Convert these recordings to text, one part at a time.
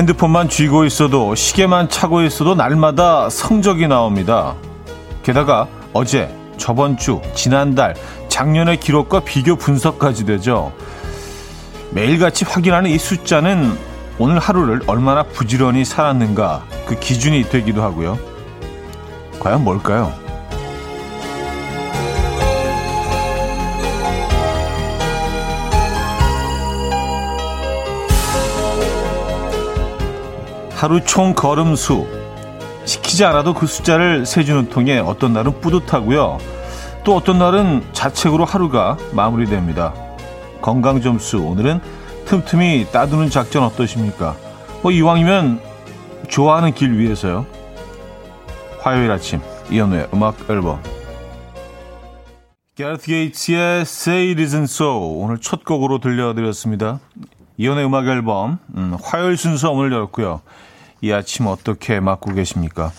핸드폰만 쥐고 있어도 시계만 차고 있어도 날마다 성적이 나옵니다. 게다가 어제, 저번 주, 지난달, 작년의 기록과 비교 분석까지 되죠. 매일같이 확인하는 이 숫자는 오늘 하루를 얼마나 부지런히 살았는가 그 기준이 되기도 하고요. 과연 뭘까요? 하루 총 걸음 수 시키지 않아도 그 숫자를 세주는 통에 어떤 날은 뿌듯하고요. 또 어떤 날은 자책으로 하루가 마무리됩니다. 건강 점수 오늘은 틈틈이 따두는 작전 어떠십니까? 뭐 이왕이면 좋아하는 길 위해서요. 화요일 아침 이연우의 음악 앨범 게르트 게이츠의 Say It Isn't So 오늘 첫 곡으로 들려드렸습니다. 이연우의 음악 앨범 음, 화요일 순서 오늘 열었고요. 이 아침 어떻게 맞고 계십니까?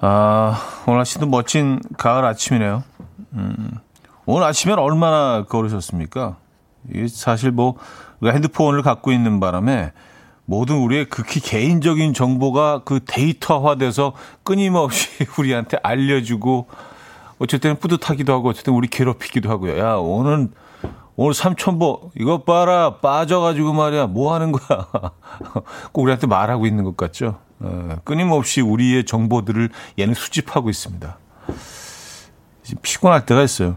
아, 오늘 아침도 멋진 가을 아침이네요. 음, 오늘 아침엔 얼마나 걸으셨습니까? 이게 사실 뭐, 핸드폰을 갖고 있는 바람에 모든 우리의 극히 개인적인 정보가 그 데이터화돼서 끊임없이 우리한테 알려주고, 어쨌든 뿌듯하기도 하고, 어쨌든 우리 괴롭히기도 하고요. 야, 오늘 오늘 삼천보 이것 봐라 빠져가지고 말이야. 뭐 하는 거야? 꼭 우리한테 말하고 있는 것 같죠? 어, 끊임없이 우리의 정보들을 얘는 수집하고 있습니다. 피곤할 때가 있어요.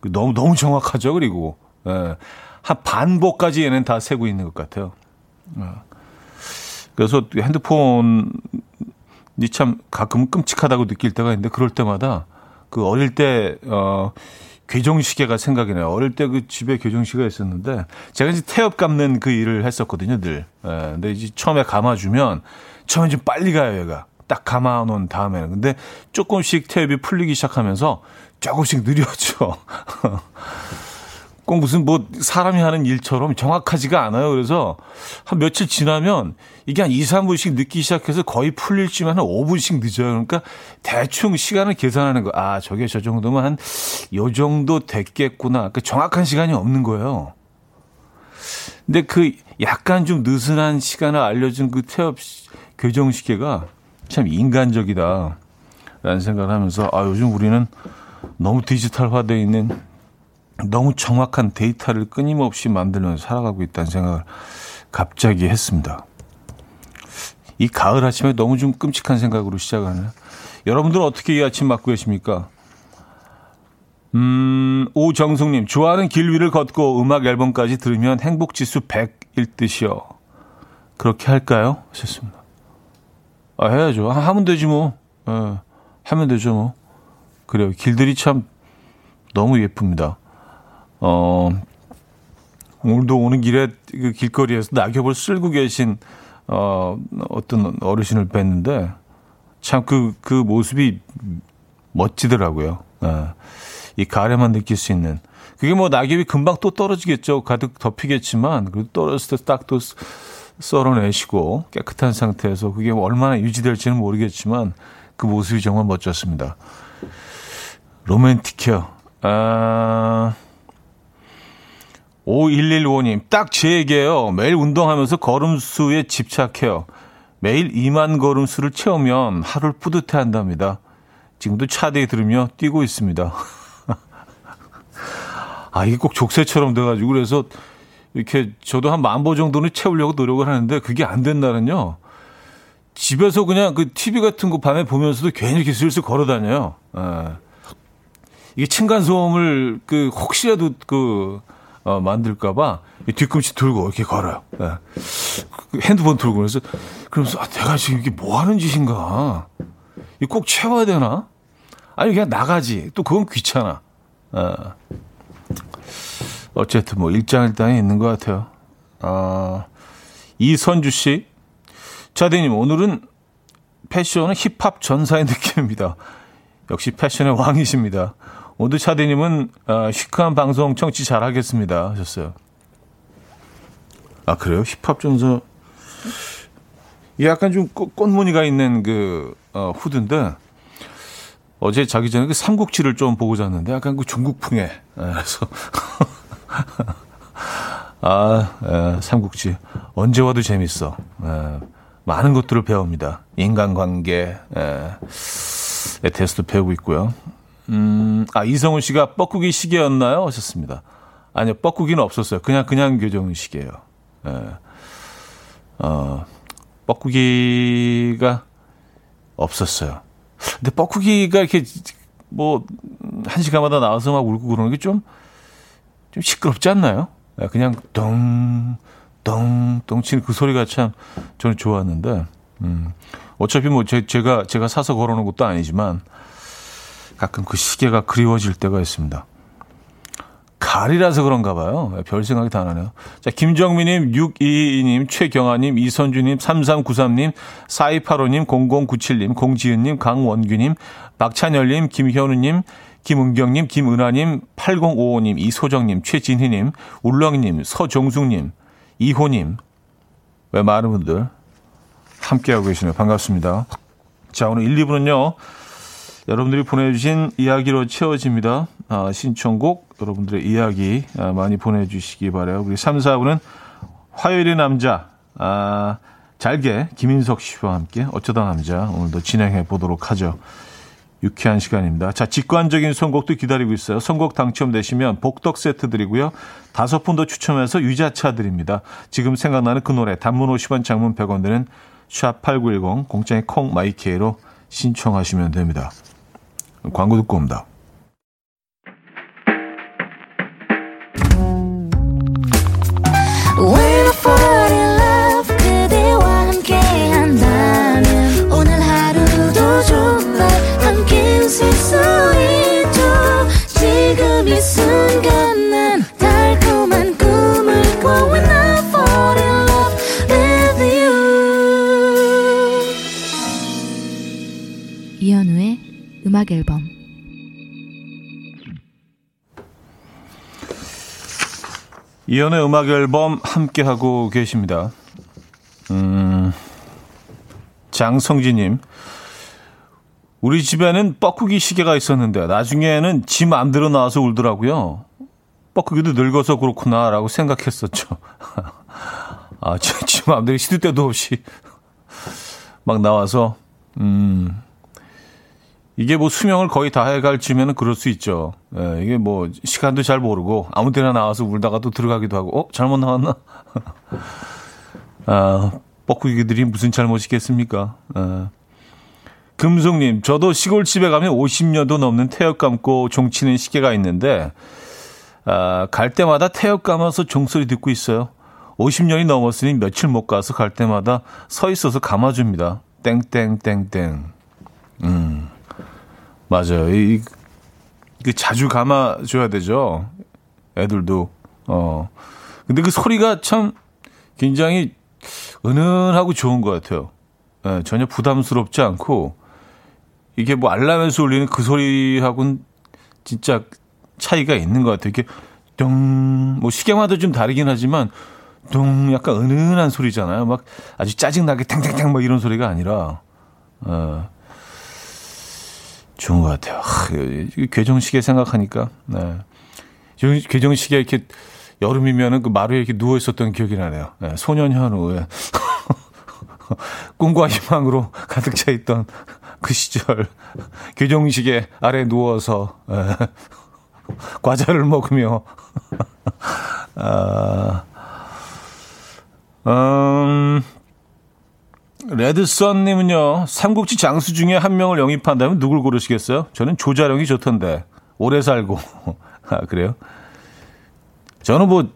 그 너무 너무 정확하죠 그리고. 예, 한 반복까지 얘는 다 세고 있는 것 같아요. 어. 그래서 핸드폰이 참 가끔 끔찍하다고 느낄 때가 있는데 그럴 때마다 그 어릴 때 어. 괴종시계가 생각이 나요. 어릴 때 그 집에 괴종시계가 있었는데 제가 이제 태엽 감는 그 일을 했었거든요, 늘. 예, 근데 이제 처음에 감아주면 처음에 좀 빨리 가요, 얘가. 딱 감아놓은 다음에는. 근데 조금씩 태엽이 풀리기 시작하면서 조금씩 느려져. 꼭 무슨 뭐 사람이 하는 일처럼 정확하지가 않아요. 그래서 한 며칠 지나면 이게 한 2, 3분씩 늦기 시작해서 거의 풀릴 쯤한 5분씩 늦어요. 그러니까 대충 시간을 계산하는 거. 아, 저게 저 정도면 한 요 정도 됐겠구나. 그러니까 정확한 시간이 없는 거예요. 근데 그 약간 좀 느슨한 시간을 알려준 그 태엽 교정 시계가 참 인간적이다. 라는 생각을 하면서 아, 요즘 우리는 너무 디지털화되어 있는 너무 정확한 데이터를 끊임없이 만들면서 살아가고 있다는 생각을 갑자기 했습니다. 이 가을 아침에 너무 좀 끔찍한 생각으로 시작하네요. 여러분들은 어떻게 이 아침 맞고 계십니까? 음, 오정숙님, 좋아하는 길 위를 걷고 음악 앨범까지 들으면 행복 지수 100일 듯이요. 그렇게 할까요? 하셨습니다. 아, 해야죠. 하면 되지 뭐. 예, 하면 되죠 뭐. 그래요. 길들이 참 너무 예쁩니다. 어, 오늘도 오는 길에 그 길거리에서 낙엽을 쓸고 계신 어, 어떤 어르신을 뵀는데 참 그, 그 모습이 멋지더라고요. 네. 이 가을에만 느낄 수 있는. 그게 뭐 낙엽이 금방 또 떨어지겠죠. 가득 덮이겠지만, 그래도 떨어졌을 때 딱 또 썰어내시고 깨끗한 상태에서 그게 얼마나 유지될지는 모르겠지만 그 모습이 정말 멋졌습니다. 로맨틱해요. 아, 5115님, 딱 제 얘기예요. 매일 운동하면서 걸음수에 집착해요. 매일 2만 걸음수를 채우면 하루를 뿌듯해 한답니다. 지금도 차대에 들으며 뛰고 있습니다. 아, 이게 꼭 족쇄처럼 돼가지고, 그래서 이렇게 저도 한 만 보 정도는 채우려고 노력을 하는데 그게 안 된다는요. 집에서 그냥 그 TV 같은 거 밤에 보면서도 괜히 이렇게 슬슬 걸어 다녀요. 예. 이게 층간소음을 그 혹시라도 그 어, 만들까봐 뒤꿈치 들고 이렇게 걸어요. 네. 핸드폰 들고 그래서 그러면서 아, 내가 지금 이게 뭐 하는 짓인가? 이꼭 채워야 되나? 아니 그냥 나가지. 또 그건 귀찮아. 어. 어쨌든 뭐 일장일단이 있는 것 같아요. 아, 이선주 씨, 자대님 오늘은 패션은 힙합 전사의 느낌입니다. 역시 패션의 왕이십니다. 오드 차디님은 아, 시크한 방송 청취 잘하겠습니다 하셨어요. 아 그래요? 힙합 전서 약간 좀 꽃 무늬가 있는 그 어, 후드인데 어제 자기 전에 그 삼국지를 좀 보고 잤는데 약간 그 중국풍에 아, 그래서 아, 에, 삼국지. 언제 와도 재밌어. 에, 많은 것들을 배웁니다. 인간관계, 에, 에 테스트 배우고 있고요. 음, 아, 이성훈 씨가 뻐꾸기 시계였나요? 하셨습니다. 아니요, 뻐꾸기는 없었어요. 그냥, 그냥 교정 시계예요. 에, 어, 뻐꾸기가 없었어요. 근데 뻐꾸기가 이렇게 뭐, 한 시간마다 나와서 막 울고 그러는 게 좀, 좀 시끄럽지 않나요? 예, 그냥 덩, 덩, 덩 치는 그 소리가 참 저는 좋았는데, 음, 어차피 뭐 제, 제가, 제가 사서 걸어놓은 것도 아니지만, 가끔 그 시계가 그리워질 때가 있습니다. 가을이라서 그런가 봐요. 예, 별 생각이 다 나네요. 자, 김정민님, 622님, 최경아님, 이선주님, 3393님, 4285님, 0097님, 공지은님, 강원규님, 박찬열님, 김현우님, 김은경님, 김은하님, 8055님, 이소정님, 최진희님, 울렁이님, 서정숙님, 이호님, 왜 많은 분들 함께하고 계시네요. 반갑습니다. 자, 오늘 1, 2부는요. 여러분들이 보내주신 이야기로 채워집니다. 아, 신청곡, 여러분들의 이야기 아, 많이 보내주시기 바래요. 우리 3, 4부는 화요일의 남자, 아, 잘게 김인석 씨와 함께 어쩌다 남자 오늘도 진행해 보도록 하죠. 유쾌한 시간입니다. 자, 직관적인 선곡도 기다리고 있어요. 선곡 당첨되시면 복덕 세트 드리고요. 다섯 분 더 추첨해서 유자차 드립니다. 지금 생각나는 그 노래 단문 50원 장문 100원 드는 샵8910 공장의 콩 마이케이로 신청하시면 됩니다. 광고 듣고 옵니다. 음악 앨범 이연의 음악 앨범 함께 하고 계십니다. 음, 장성진님, 우리 집에는 뻐꾸기 시계가 있었는데 나중에는 지 맘대로 나와서 울더라고요. 뻐꾸기도 늙어서 그렇구나라고 생각했었죠. 아, 지, 지 맘대로 시도 때도 없이 막 나와서 음. 이게 뭐 수명을 거의 다 해갈 쯤에는 그럴 수 있죠. 예, 이게 뭐 시간도 잘 모르고 아무 데나 나와서 울다가 또 들어가기도 하고, 어? 잘못 나왔나? 아, 뻐꾸기들이 무슨 잘못이겠습니까? 아. 금송님, 저도 시골집에 가면 50년도 넘는 태엽 감고 종치는 시계가 있는데, 아, 갈 때마다 태엽 감아서 종소리 듣고 있어요. 50년이 넘었으니 며칠 못 가서 갈 때마다 서 있어서 감아줍니다. 땡땡땡땡. 음. 맞아요. 이, 그 자주 감아줘야 되죠. 애들도. 어. 근데 그 소리가 참 굉장히 은은하고 좋은 것 같아요. 예, 전혀 부담스럽지 않고 이게 뭐 알람에서 울리는 그 소리하고는 진짜 차이가 있는 것 같아요. 이렇게 뚱, 뭐 시계마다 좀 다르긴 하지만 뚱 약간 은은한 소리잖아요. 막 아주 짜증나게 탱탱탱 막 이런 소리가 아니라 어, 좋은 것 같아요. 하, 괴정시계 생각하니까, 네. 괴정시계 이렇게 여름이면은 그 마루에 이렇게 누워 있었던 기억이 나네요. 네, 소년 현우에 꿈과 희망으로 가득 차 있던 그 시절 괴정시계 아래 누워서 네. 과자를 먹으며 아, 음, 레드썬님은요, 삼국지 장수 중에 한 명을 영입한다면 누굴 고르시겠어요? 저는 조자룡이 좋던데, 오래 살고. 아, 그래요? 저는 뭐,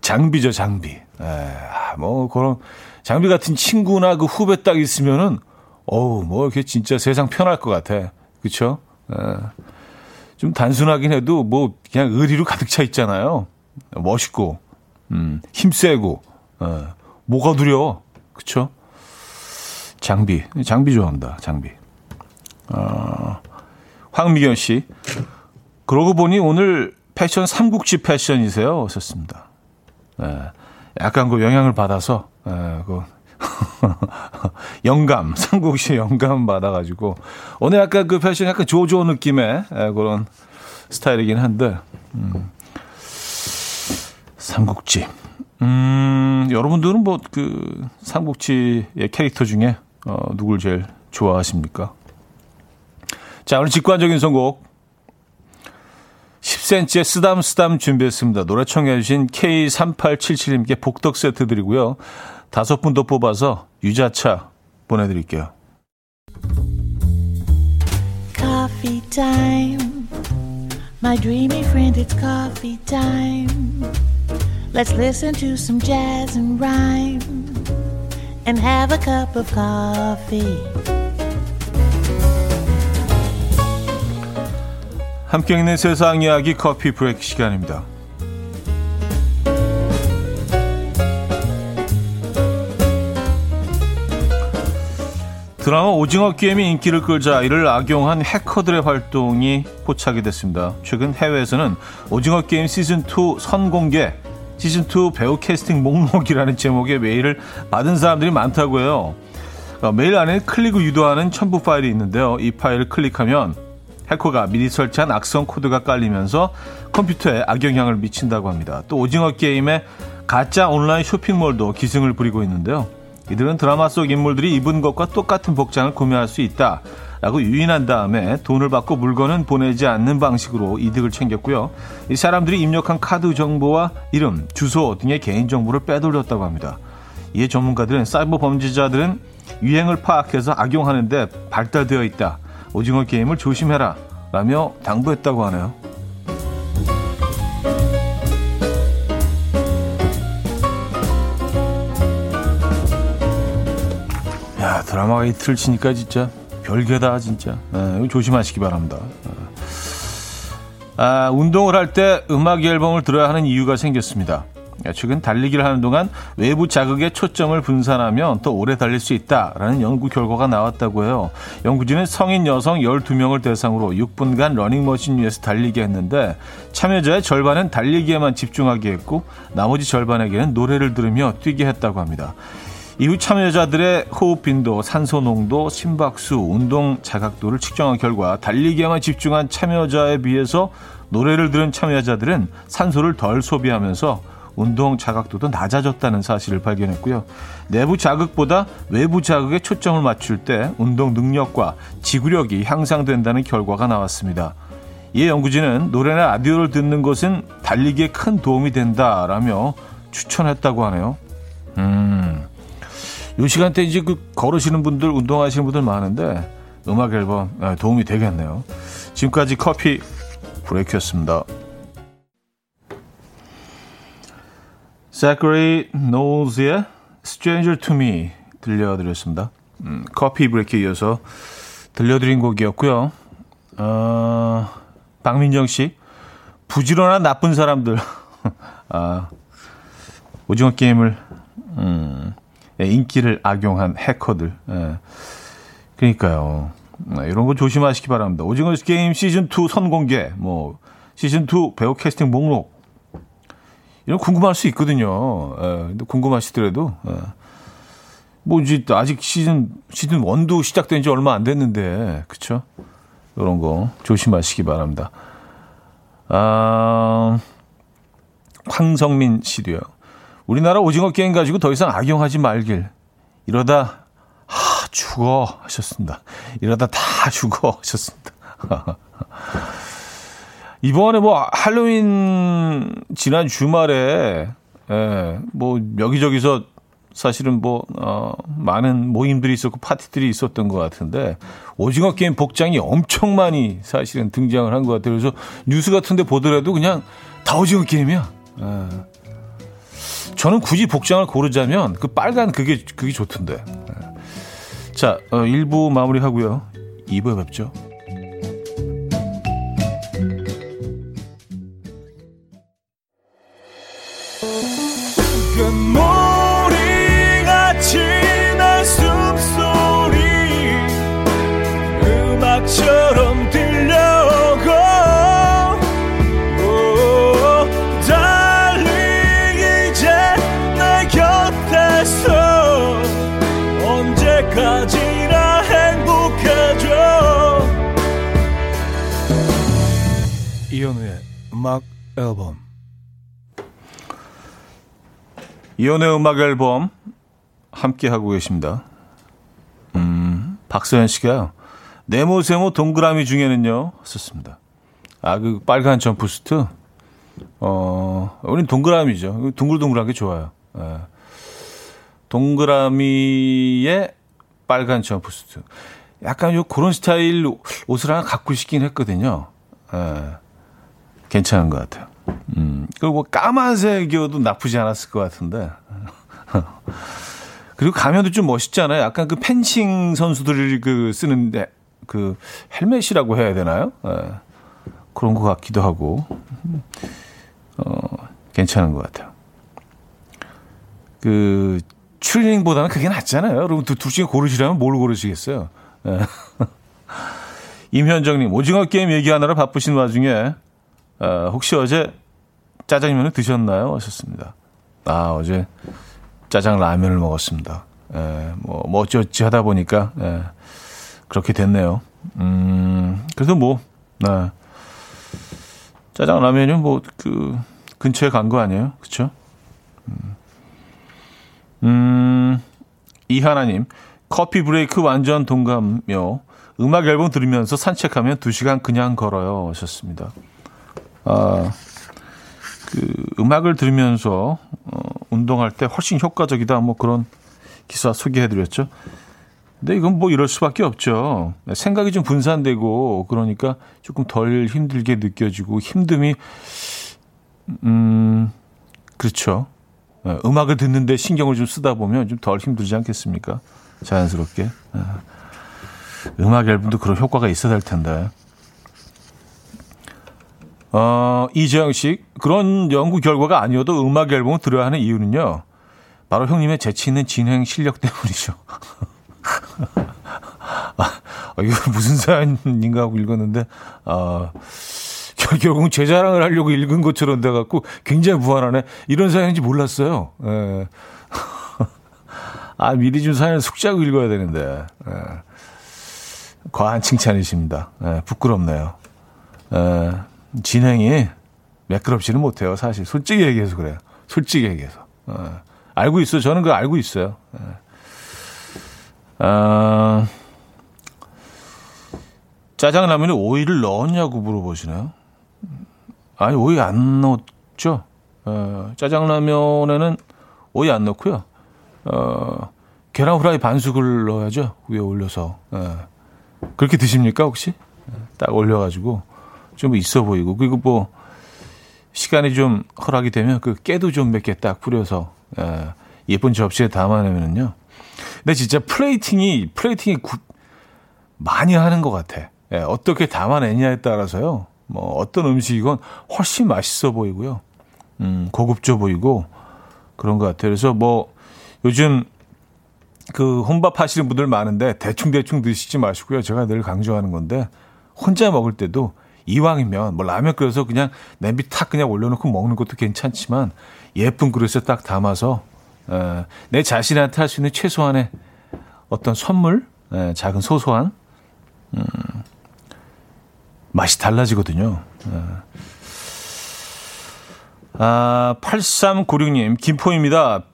장비죠, 장비. 에, 아, 뭐, 그런, 장비 같은 친구나 그 후배 딱 있으면은, 어우, 뭐, 이렇게 진짜 세상 편할 것 같아. 그쵸? 에, 좀 단순하긴 해도, 뭐, 그냥 의리로 가득 차 있잖아요. 멋있고, 음, 힘세고, 에, 뭐가 두려워. 그쵸? 장비. 장비 좋아합니다. 장비. 어, 황미경 씨. 그러고 보니 오늘 패션 삼국지 패션이세요. 하셨습니다. 네, 약간 그 영향을 받아서, 네, 그 영감, 삼국지 영감 받아가지고, 오늘 약간 그 패션 약간 조조 느낌의 네, 그런 스타일이긴 한데, 음, 삼국지. 음, 여러분들은 뭐 그 삼국지의 캐릭터 중에 어, 누굴 제일 좋아하십니까? 자, 오늘 직관적인 선곡 10cm의 쓰담쓰담 준비했습니다. 노래 청해주신 K3877님께 복덕 세트 드리고요. 다섯 분 더 뽑아서 유자차 보내드릴게요. Coffee time. My dreamy friend, it's coffee time. Let's listen to some jazz and rhyme and have a cup of coffee. 함께 있는 세상 이야기 coffee break 시간입니다. 드라마 오징어 게임이 인기를 끌자 이를 악용한 해커들의 활동이 포착이 됐습니다. 최근 해외에서는 오징어 게임 시즌2 선공개, 시즌2 배우 캐스팅 목록이라는 제목의 메일을 받은 사람들이 많다고요. 어, 메일 안에 클릭을 유도하는 첨부 파일이 있는데요. 이 파일을 클릭하면 해커가 미리 설치한 악성 코드가 깔리면서 컴퓨터에 악영향을 미친다고 합니다. 또 오징어 게임의 가짜 온라인 쇼핑몰도 기승을 부리고 있는데요. 이들은 드라마 속 인물들이 입은 것과 똑같은 복장을 구매할 수 있다. 라고 유인한 다음에 돈을 받고 물건은 보내지 않는 방식으로 이득을 챙겼고요. 이 사람들이 입력한 카드 정보와 이름, 주소 등의 개인정보를 빼돌렸다고 합니다. 이에 전문가들은 사이버 범죄자들은 유행을 파악해서 악용하는데 발달되어 있다. 오징어 게임을 조심해라. 라며 당부했다고 하네요. 드라마가 이틀 치니까 진짜 별개다 진짜. 네, 조심하시기 바랍니다. 네. 아, 운동을 할 때 음악 앨범을 들어야 하는 이유가 생겼습니다. 최근 달리기를 하는 동안 외부 자극에 초점을 분산하면 더 오래 달릴 수 있다라는 연구 결과가 나왔다고 해요. 연구진은 성인 여성 12명을 대상으로 6분간 러닝머신 위에서 달리게 했는데 참여자의 절반은 달리기에만 집중하게 했고 나머지 절반에게는 노래를 들으며 뛰게 했다고 합니다. 이후 참여자들의 호흡 빈도, 산소 농도, 심박수, 운동 자각도를 측정한 결과 달리기에만 집중한 참여자에 비해서 노래를 들은 참여자들은 산소를 덜 소비하면서 운동 자각도도 낮아졌다는 사실을 발견했고요. 내부 자극보다 외부 자극에 초점을 맞출 때 운동 능력과 지구력이 향상된다는 결과가 나왔습니다. 이에 연구진은 노래나 라디오를 듣는 것은 달리기에 큰 도움이 된다라며 추천했다고 하네요. 음. 이 시간대 이제 그 걸으시는 분들, 운동하시는 분들 많은데 음악 앨범 아, 도움이 되겠네요. 지금까지 커피 브레이크였습니다. Zachary Knowles의 Stranger to Me 들려드렸습니다. 음, 커피 브레이크에 이어서 들려드린 곡이었고요. 어, 박민정 씨, 부지런한 나쁜 사람들. 아, 오징어 게임을 음, 예, 인기를 악용한 해커들. 예. 그러니까요. 네, 이런 거 조심하시기 바랍니다. 오징어 게임 시즌2 선공개, 뭐, 시즌2 배우 캐스팅 목록. 이런 궁금할 수 있거든요. 예, 궁금하시더라도, 예. 뭐, 이제 아직 시즌, 시즌 1도 시작된 지 얼마 안 됐는데, 그쵸? 이런 거 조심하시기 바랍니다. 아, 황성민 씨도요. 우리나라 오징어 게임 가지고 더 이상 악용하지 말길. 이러다 하 죽어 하셨습니다. 이러다 다 죽어 하셨습니다. 이번에 뭐 할로윈 지난 주말에 예, 뭐 여기저기서 사실은 뭐 어, 많은 모임들이 있었고 파티들이 있었던 것 같은데 오징어 게임 복장이 엄청 많이 사실은 등장을 한 것 같아요. 그래서 뉴스 같은데 보더라도 그냥 다 오징어 게임이야. 예. 저는 굳이 복장을 고르자면 그 빨간 그게 그게 좋던데. 네. 자, 어, 1부 마무리하고요. 2부에 뵙죠. 음악 앨범 이현우의 음악 앨범 함께 하고 계십니다. 음, 박서연 씨가요. 네모 세모 동그라미 중에는요. 썼습니다. 아, 그 빨간 점프스트. 어, 우린 동그라미죠. 둥글둥글한 게 좋아요. 예. 동그라미에 빨간 점프스트. 약간 요 그런 스타일 옷을 하나 갖고 싶긴 했거든요. 예. 괜찮은 것 같아요. 음, 그리고 뭐 까만색이어도 나쁘지 않았을 것 같은데. 그리고 가면도 좀 멋있잖아요. 약간 그 펜싱 선수들이 그 쓰는데 그 헬멧이라고 해야 되나요? 예. 그런 것 같기도 하고. 어, 괜찮은 것 같아요. 그, 추리닝보다는 그게 낫잖아요. 여러분, 둘 중에 고르시라면 뭘 고르시겠어요? 예. 임현정님, 오징어 게임 얘기하느라 바쁘신 와중에, 어, 혹시 어제 짜장면을 드셨나요? 하셨습니다. 아, 어제 짜장 라면을 먹었습니다. 예, 뭐, 뭐 어찌어찌 하다 보니까, 예, 그렇게 됐네요. 음, 그래도 뭐, 네. 짜장 라면이 뭐, 그, 근처에 간 거 아니에요? 그쵸? 음, 음 이하나님, 커피 브레이크 완전 동감요. 음악 앨범 들으면서 산책하면 2시간 그냥 걸어요. 하셨습니다. 아, 그 음악을 들으면서 어, 운동할 때 훨씬 효과적이다. 뭐 그런 기사 소개해드렸죠. 근데 이건 뭐 이럴 수밖에 없죠. 생각이 좀 분산되고 그러니까 조금 덜 힘들게 느껴지고 힘듦이 음 그렇죠. 예, 음악을 듣는데 신경을 좀 쓰다 보면 좀 덜 힘들지 않겠습니까? 자연스럽게. 예. 음악 앨범도 그런 효과가 있어야 될 텐데. 어, 이재영 씨, 그런 연구 결과가 아니어도 음악 앨범을 들어야 하는 이유는요. 바로 형님의 재치 있는 진행 실력 때문이죠. 아, 이거 무슨 사연인가 하고 읽었는데, 아, 결국은 제 자랑을 하려고 읽은 것처럼 돼갖고 굉장히 무한하네. 이런 사연인지 몰랐어요. 예. 아, 미리 준 사연을 숙지하고 읽어야 되는데. 예. 과한 칭찬이십니다. 예, 부끄럽네요. 예, 진행이 매끄럽지는 못해요. 사실. 솔직히 얘기해서 그래요. 솔직히 얘기해서. 예, 알고 있어요. 저는 그거 알고 있어요. 예. 아, 짜장라면에 오이를 넣었냐고 물어보시네요. 아니, 오이 안 넣었죠. 어, 짜장라면에는 오이 안 넣고요. 어, 계란 후라이 반숙을 넣어야죠. 위에 올려서. 예. 그렇게 드십니까, 혹시? 딱 올려가지고 좀 있어 보이고. 그리고 뭐, 시간이 좀 허락이 되면 그 깨도 좀 몇 개 딱 뿌려서, 예, 예쁜 접시에 담아내면은요. 근데 진짜 플레이팅이, 플레이팅이 구, 많이 하는 것 같아. 예, 어떻게 담아내냐에 따라서요. 뭐, 어떤 음식이건 훨씬 맛있어 보이고요. 음, 고급져 보이고 그런 것 같아요. 그래서 뭐, 요즘 그 혼밥 하시는 분들 많은데 대충대충 드시지 마시고요. 제가 늘 강조하는 건데 혼자 먹을 때도 이왕이면 뭐 라면 끓여서 그냥 냄비 탁 그냥 올려놓고 먹는 것도 괜찮지만 예쁜 그릇에 딱 담아서 에, 내 자신한테 할 수 있는 최소한의 어떤 선물, 에, 작은 소소한 음, 맛이 달라지거든요. 에. 아, 8396님, 김포입니다.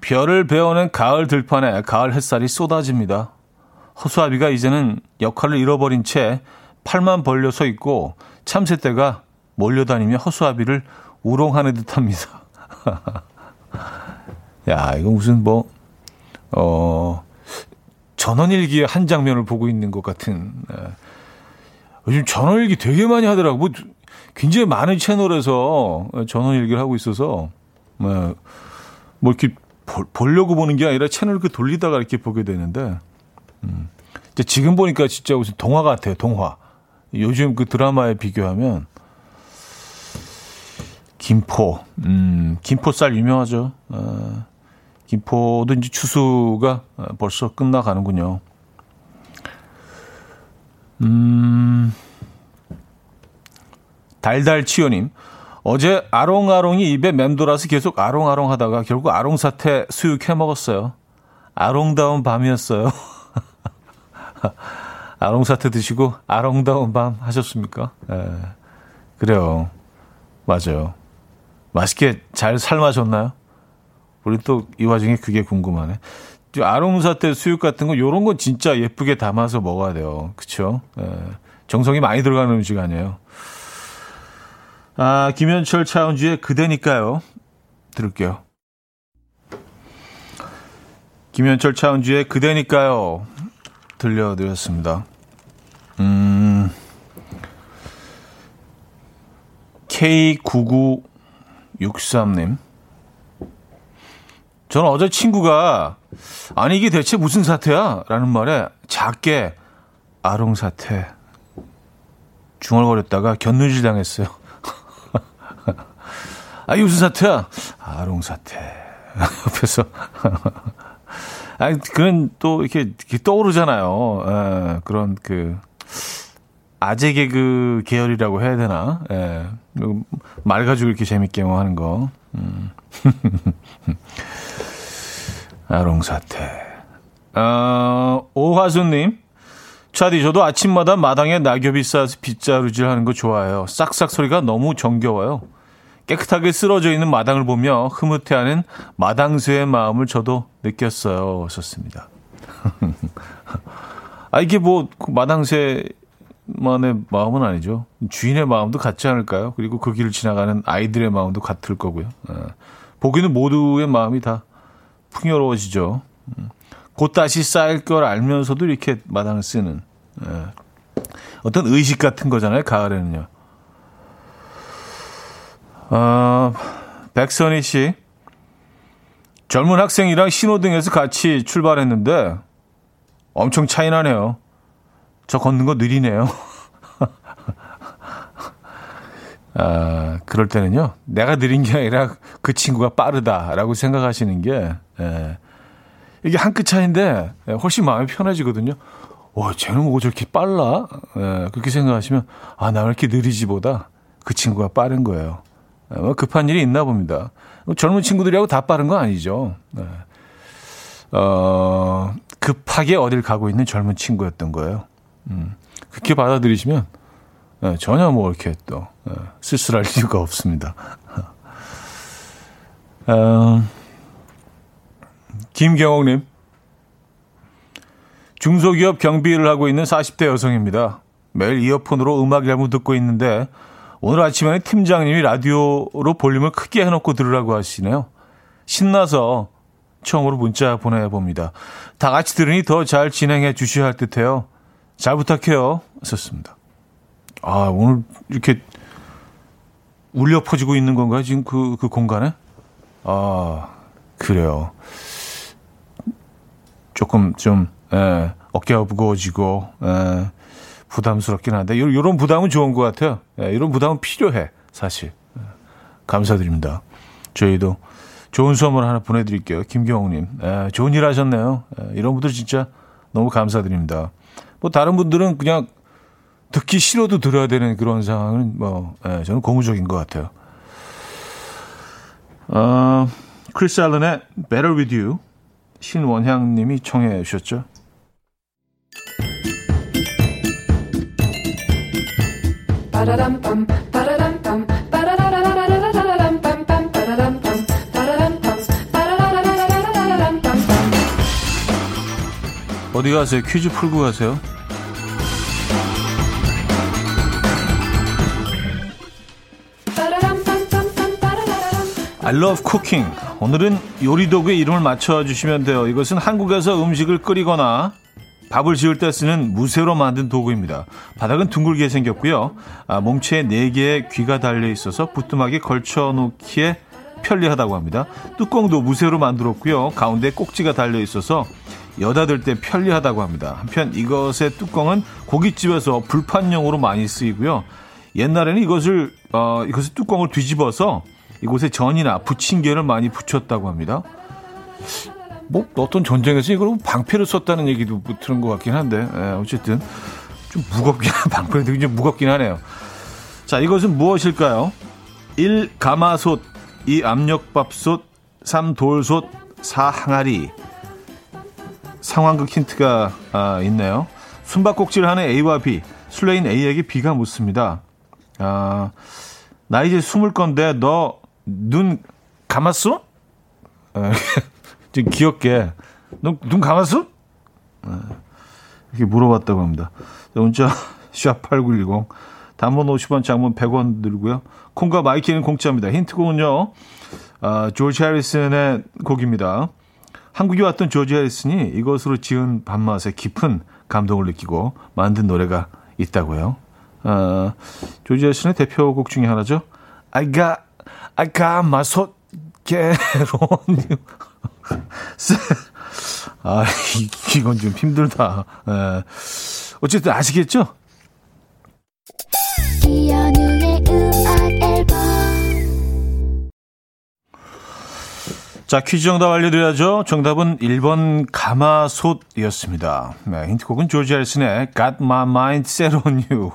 별을 베어는 가을 들판에 가을 햇살이 쏟아집니다. 허수아비가 이제는 역할을 잃어버린 채 팔만 벌려 서 있고 참새떼가 몰려다니며 허수아비를 우롱하는 듯합니다. 야, 이거 무슨 뭐, 어, 전원일기의 한 장면을 보고 있는 것 같은. 예. 요즘 전원일기 되게 많이 하더라고. 뭐, 굉장히 많은 채널에서 전원일기를 하고 있어서, 뭐, 뭐 이렇게 보, 려고 보는 게 아니라 채널 그 돌리다가 이렇게 보게 되는데, 음. 지금 보니까 진짜 무슨 동화 같아요, 동화. 요즘 그 드라마에 비교하면, 김포, 음, 김포 쌀 유명하죠. 어, 김포도 이제 추수가 벌써 끝나가는군요. 음, 달달치요님, 어제 아롱아롱이 입에 맴돌아서 계속 아롱아롱 하다가 결국 아롱사태 수육 해 먹었어요. 아롱다운 밤이었어요. 아롱사태 드시고 아롱다운 밤 하셨습니까? 예. 그래요. 맞아요. 맛있게 잘 삶아졌나요? 우리 또 이 와중에 그게 궁금하네. 아롱사태 수육 같은 거 요런 건 진짜 예쁘게 담아서 먹어야 돼요. 그쵸? 예. 정성이 많이 들어가는 음식 아니에요. 아, 김현철 차은주의 그대니까요. 들을게요. 김현철 차은주의 그대니까요. 들려드렸습니다. 음, K9963님. 저는 어제 친구가, 아니, 이게 대체 무슨 사태야? 라는 말에 작게, 아롱 사태. 중얼거렸다가 견눈질 당했어요. 아, 이 무슨 사태야? 아롱 사태. 옆에서. 아, 그런 또 이렇게, 이렇게 떠오르잖아요. 에, 그런 그, 아재 개그 계열이라고 해야 되나? 예. 말 가지고 이렇게 재밌게 뭐 하는 거. 음. 아롱 사태. 어, 오화수님. 차디, 저도 아침마다 마당에 낙엽이 쌓여서 빗자루질 하는 거 좋아해요. 싹싹 소리가 너무 정겨워요. 깨끗하게 쓰러져 있는 마당을 보며 흐뭇해하는 마당새의 마음을 저도 느꼈어요. 썼습니다. 아, 이게 뭐, 그 마당새만의 마음은 아니죠. 주인의 마음도 같지 않을까요? 그리고 그 길을 지나가는 아이들의 마음도 같을 거고요. 예. 보기는 모두의 마음이 다 풍요로워지죠. 음. 곧 다시 쌓일 걸 알면서도 이렇게 마당을 쓰는 예. 어떤 의식 같은 거잖아요. 가을에는요. 어, 백선희 씨. 젊은 학생이랑 신호등에서 같이 출발했는데 엄청 차이 나네요. 저 걷는 거 느리네요. 아, 그럴 때는요, 내가 느린 게 아니라 그 친구가 빠르다라고 생각하시는 게, 예. 이게 한 끗 차인데 훨씬 마음이 편해지거든요. 와, 쟤는 뭐 저렇게 빨라? 예, 그렇게 생각하시면, 아, 나 왜 이렇게 느리지보다 그 친구가 빠른 거예요. 예, 뭐 급한 일이 있나 봅니다. 젊은 친구들이하고 다 빠른 건 아니죠. 예. 어, 급하게 어딜 가고 있는 젊은 친구였던 거예요. 음, 그렇게 받아들이시면 예, 전혀 뭐 이렇게 또 예, 쓸쓸할 이유가 없습니다. 어, 김경옥님. 중소기업 경비를 하고 있는 40대 여성입니다. 매일 이어폰으로 음악 앨범 듣고 있는데 오늘 아침에는 팀장님이 라디오로 볼륨을 크게 해놓고 들으라고 하시네요. 신나서 처음으로 문자 보내봅니다. 다 같이 들으니 더 잘 진행해 주셔야 할 듯해요. 잘 부탁해요. 썼습니다. 아, 오늘 이렇게 울려 퍼지고 있는 건가요? 지금 그, 그 공간에? 아, 그래요. 조금 좀, 예, 어깨가 무거워지고, 예, 부담스럽긴 한데, 요, 런 부담은 좋은 것 같아요. 예, 이런 부담은 필요해, 사실. 예, 감사드립니다. 저희도 좋은 선물 하나 보내드릴게요. 김경욱님. 예, 좋은 일 하셨네요. 예, 이런 분들 진짜 너무 감사드립니다. 뭐, 다른 분들은 그냥 듣기 싫어도 들어야 되는 그런 상황은 뭐, 예, 저는 고무적인 것 같아요. 어, 크리스 알른의 Better With You 신원향 님이 청해 주셨죠. 어디 가세요? 퀴즈 풀고 가세요. I love cooking. 오늘은 요리 도구의 이름을 맞춰 주시면 돼요. 이것은 한국에서 음식을 끓이거나 밥을 지을 때 쓰는 무쇠로 만든 도구입니다. 바닥은 둥글게 생겼고요. 아, 몸체에 4개의 귀가 달려 있어서 부뚜막에 걸쳐 놓기에 편리하다고 합니다. 뚜껑도 무쇠로 만들었고요. 가운데 꼭지가 달려 있어서 들때 편리하다고 합니다. 한편 이것의 뚜껑은 고깃집에서 불판용으로 많이 쓰이고요. 옛날에는 이것을 어, 이것의 뚜껑을 뒤집어서 이곳에 전이나 부침개를 많이 붙였다고 합니다. 뭐 어떤 전쟁에서 이걸 방패를 썼다는 얘기도 들은 것 같긴 한데 예, 어쨌든 좀 무겁긴 방패는 되게 좀 무겁긴 하네요. 자 이것은 무엇일까요? 1. 가마솥 2. 압력밥솥 3. 돌솥 4. 항아리 상황극 힌트가 아, 있네요. 숨바꼭질을 하는 A와 B 술래인 A에게 B가 묻습니다. 아, 나 이제 숨을 건데 너 눈 감았어? 좀 귀엽게. 눈, 눈 감았어? 이렇게 물어봤다고 합니다. 문자, 샵8910. 단문 50원, 장문 100원 들고요. 콩과 마이케이는 공짜입니다. 힌트곡은요, 아, 조지 해리슨의 곡입니다. 한국에 왔던 조지 해리슨이 이것으로 지은 밥맛에 깊은 감동을 느끼고 만든 노래가 있다고요. 아, 조지 해리슨의 대표곡 중에 하나죠. I got, I got my on you. 아, 이건 좀 힘들다. 에. 어쨌든 아시겠죠? 자, 퀴즈 정답 알려드려야죠. 정답은 1번 가마솥이었습니다. 네, 힌트곡은 조지 할슨의 Got My Mind Set On You.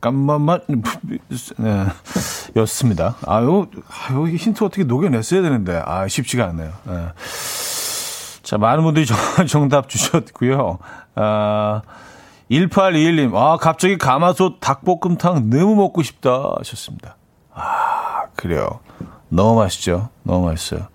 깜깜만, 네, 였습니다. 아유, 아유, 힌트 어떻게 녹여냈어야 되는데. 아, 쉽지가 않네요. 네. 자, 많은 분들이 정답 주셨고요. 아, 1821님, 아, 갑자기 가마솥 닭볶음탕 너무 먹고 싶다 하셨습니다. 아, 그래요. 너무 맛있죠? 너무 맛있어요.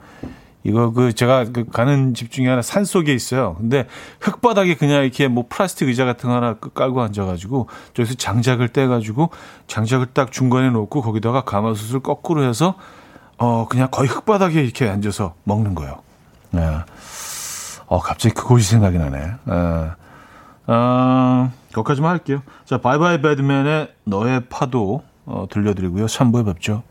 이거 그 제가 그 가는 집 중에 하나 산 속에 있어요. 근데 흙바닥에 그냥 이렇게 뭐 플라스틱 의자 같은 거 하나 깔고 앉아가지고 저기서 장작을 떼가지고 장작을 딱 중간에 놓고 거기다가 가마솥을 거꾸로 해서 어 그냥 거의 흙바닥에 이렇게 앉아서 먹는 거예요. 네. 어 갑자기 그곳이 생각이 나네. 네. 어, 거기까지만 할게요. 자, 바이바이 배드맨의 너의 파도 어, 들려드리고요. 3부에 뵙죠.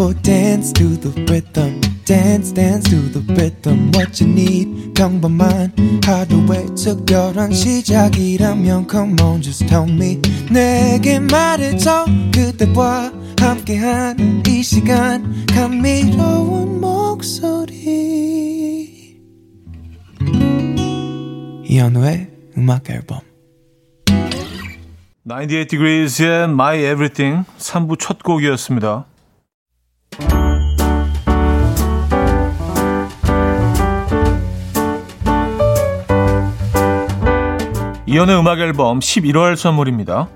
Will dance to the rhythm. Dance, dance to the rhythm. What you need, 평범한 하루의 특별한 시작이라면 Come on, just tell me. 내게 말해줘. 그대와 함께한 이 시간. 감미로운 목소리. 이현우의 음악 앨범. 98 Degrees의 My Everything 3부 첫 곡이었습니다. 이현우의 음악 앨범 11월 선물입니다.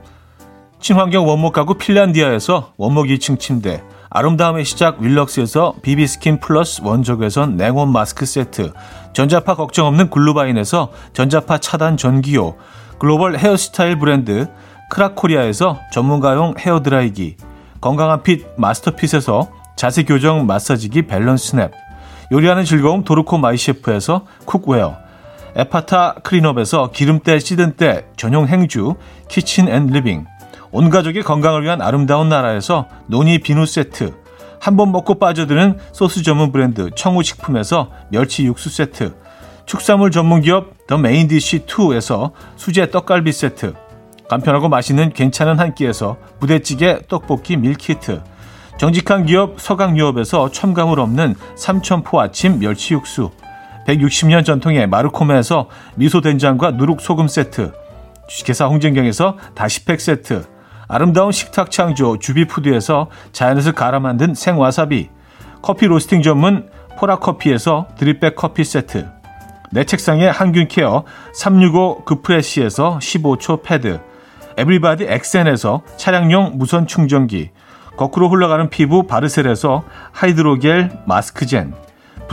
친환경 원목 가구 핀란디아에서 원목 2층 침대, 아름다움의 시작 윌럭스에서 비비스킨 플러스 원적외선 냉온 마스크 세트, 전자파 걱정 없는 글루바인에서 전자파 차단 전기요, 글로벌 헤어스타일 브랜드 크라코리아에서 전문가용 헤어드라이기, 건강한 fit 마스터핏에서 자세 교정 마사지기 밸런스 스냅, 요리하는 즐거움 도르코 마이셰프에서 쿡웨어, 에파타 클린업에서 기름때 찌든 때 전용 행주 키친 앤 리빙. 온 가족의 건강을 위한 아름다운 나라에서 노니 비누 세트. 한 번 먹고 빠져드는 소스 전문 브랜드 청우식품에서 멸치 육수 세트. 축산물 전문 기업 더 메인디시 2에서 수제 떡갈비 세트. 간편하고 맛있는 괜찮은 한 끼에서 부대찌개 떡볶이 밀키트. 정직한 기업 서강유업에서 첨가물 없는 삼천포 아침 멸치 육수 160년 전통의 마루코메에서 미소된장과 누룩소금 세트, 주식회사 홍진경에서 다시팩 세트, 아름다운 식탁 창조 주비푸드에서 자연에서 갈아 만든 생와사비, 커피 로스팅 전문 포라커피에서 drip bag 커피 세트, 내 책상에 항균 케어 365 그프레시에서 15초 패드, 에브리바디 엑센에서 차량용 무선 충전기, 거꾸로 흘러가는 피부 바르셀에서 하이드로겔 마스크젠,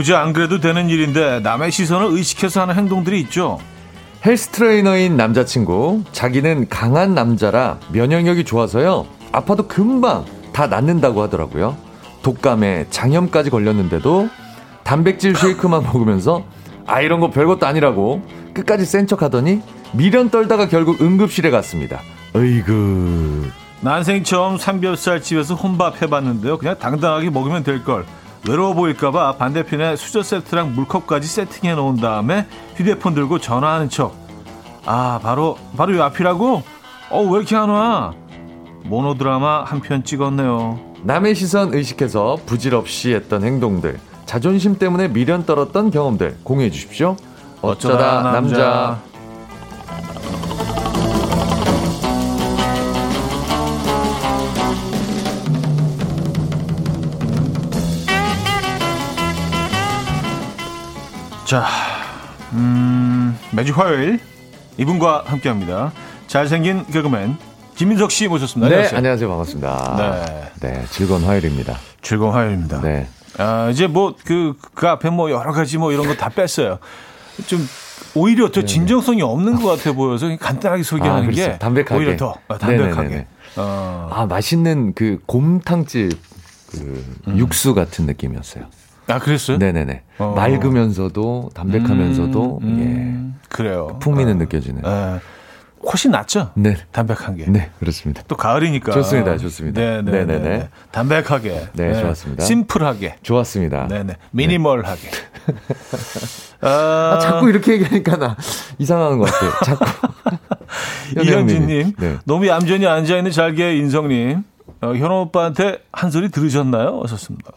굳이 안 그래도 되는 일인데 남의 시선을 의식해서 하는 행동들이 있죠. 헬스 트레이너인 남자친구, 자기는 강한 남자라 면역력이 좋아서요. 아파도 금방 다 낫는다고 하더라고요. 독감에 장염까지 걸렸는데도 단백질 쉐이크만 먹으면서 아 이런 거 별것도 아니라고 끝까지 센 척하더니 미련 떨다가 결국 응급실에 갔습니다. 어이구 난생 처음 삼겹살 집에서 혼밥 해봤는데요. 그냥 당당하게 먹으면 될 걸. 외로워 보일까봐 반대편에 수저 세트랑 물컵까지 세팅해 놓은 다음에 휴대폰 들고 전화하는 척. 아, 바로, 바로 요 앞이라고? 어, 왜 이렇게 안 와? 모노드라마 한 편 찍었네요. 남의 시선 의식해서 부질없이 했던 행동들, 자존심 때문에 미련 떨었던 경험들 공유해 주십시오. 어쩌다, 어쩌다 남자. 남자. 자, 음, 매주 화요일 이분과 함께합니다. 잘생긴 개그맨 김민석 씨 모셨습니다. 네, 안녕하세요. 안녕하세요. 반갑습니다. 네. 네, 즐거운 화요일입니다. 즐거운 화요일입니다. 네. 아, 이제 뭐, 그, 그 앞에 뭐 여러 가지 뭐 이런 거 다 뺐어요. 좀 오히려 더 네, 네. 진정성이 없는 것 같아 보여서 간단하게 소개하는 아, 게 담백하게. 오히려 더 어, 담백하게. 네네네. 어. 아, 맛있는 그 곰탕집 그 음. 육수 같은 느낌이었어요. 아, 그랬어요? 네네네. 어. 맑으면서도 담백하면서도 음, 음, 예. 그래요. 그 풍미는 어. 느껴지는. 예. 훨씬 낫죠? 네. 담백한 게. 네, 그렇습니다. 또 가을이니까. 좋습니다. 좋습니다. 네, 네, 네. 네. 담백하게. 네, 네, 좋았습니다. 심플하게. 좋았습니다. 네, 네. 미니멀하게. 아, 아, 자꾸 이렇게 얘기하니까 나 이상한 것 같아요. 자꾸. 이현진님, 네. 너무 얌전히 앉아있는 잘게 인성님, 어, 현우 오빠한테 한 소리 들으셨나요? 하셨습니다.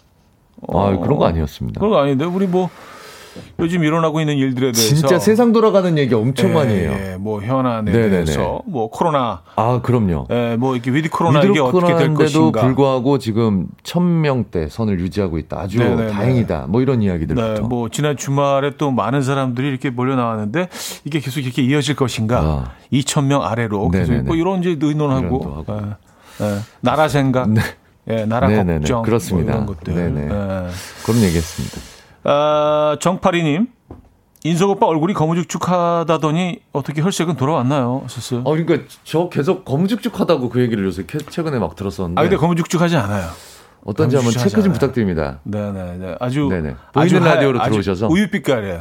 어, 아, 그런 거 아니었습니다. 그런 거 아닌데, 우리 뭐, 요즘 일어나고 있는 일들에 대해서 진짜 세상 돌아가는 얘기 엄청 예, 많이 해요. 예, 뭐 현안에 네네네. 대해서 뭐 코로나 아 그럼요. 예, 뭐 이렇게 with 코로나 with 이게 어떻게 될 것인가. 불구하고 지금 천 명대 선을 유지하고 있다. 아주 네네네. 다행이다. 뭐 이런 이야기들부터. 네, 뭐 지난 주말에 또 많은 사람들이 이렇게 몰려 나왔는데 이게 계속 이렇게 이어질 것인가? 아. 2천 명 아래로 계속 뭐 이런 이제 의논하고 예, 예, 나라 생각. 네. 예, 나라 네네네. 걱정. 그렇습니다. 뭐 이런 것들. 네네. 예. 그런 얘기했습니다. 아, 정파리님. 인석 오빠 얼굴이 거무죽죽하다더니 어떻게 혈색은 돌아왔나요? 썼어요. 어, 그러니까 저 계속 거무죽죽하다고 그 얘기를 요새 최근에 막 들었었는데. 아, 근데 거무죽죽하지 않아요. 어떤지 한번 체크 좀 부탁드립니다. 네네. 네. 아주 네네. 보이는 아주 라디오로 하, 들어오셔서 우유빛깔이에요.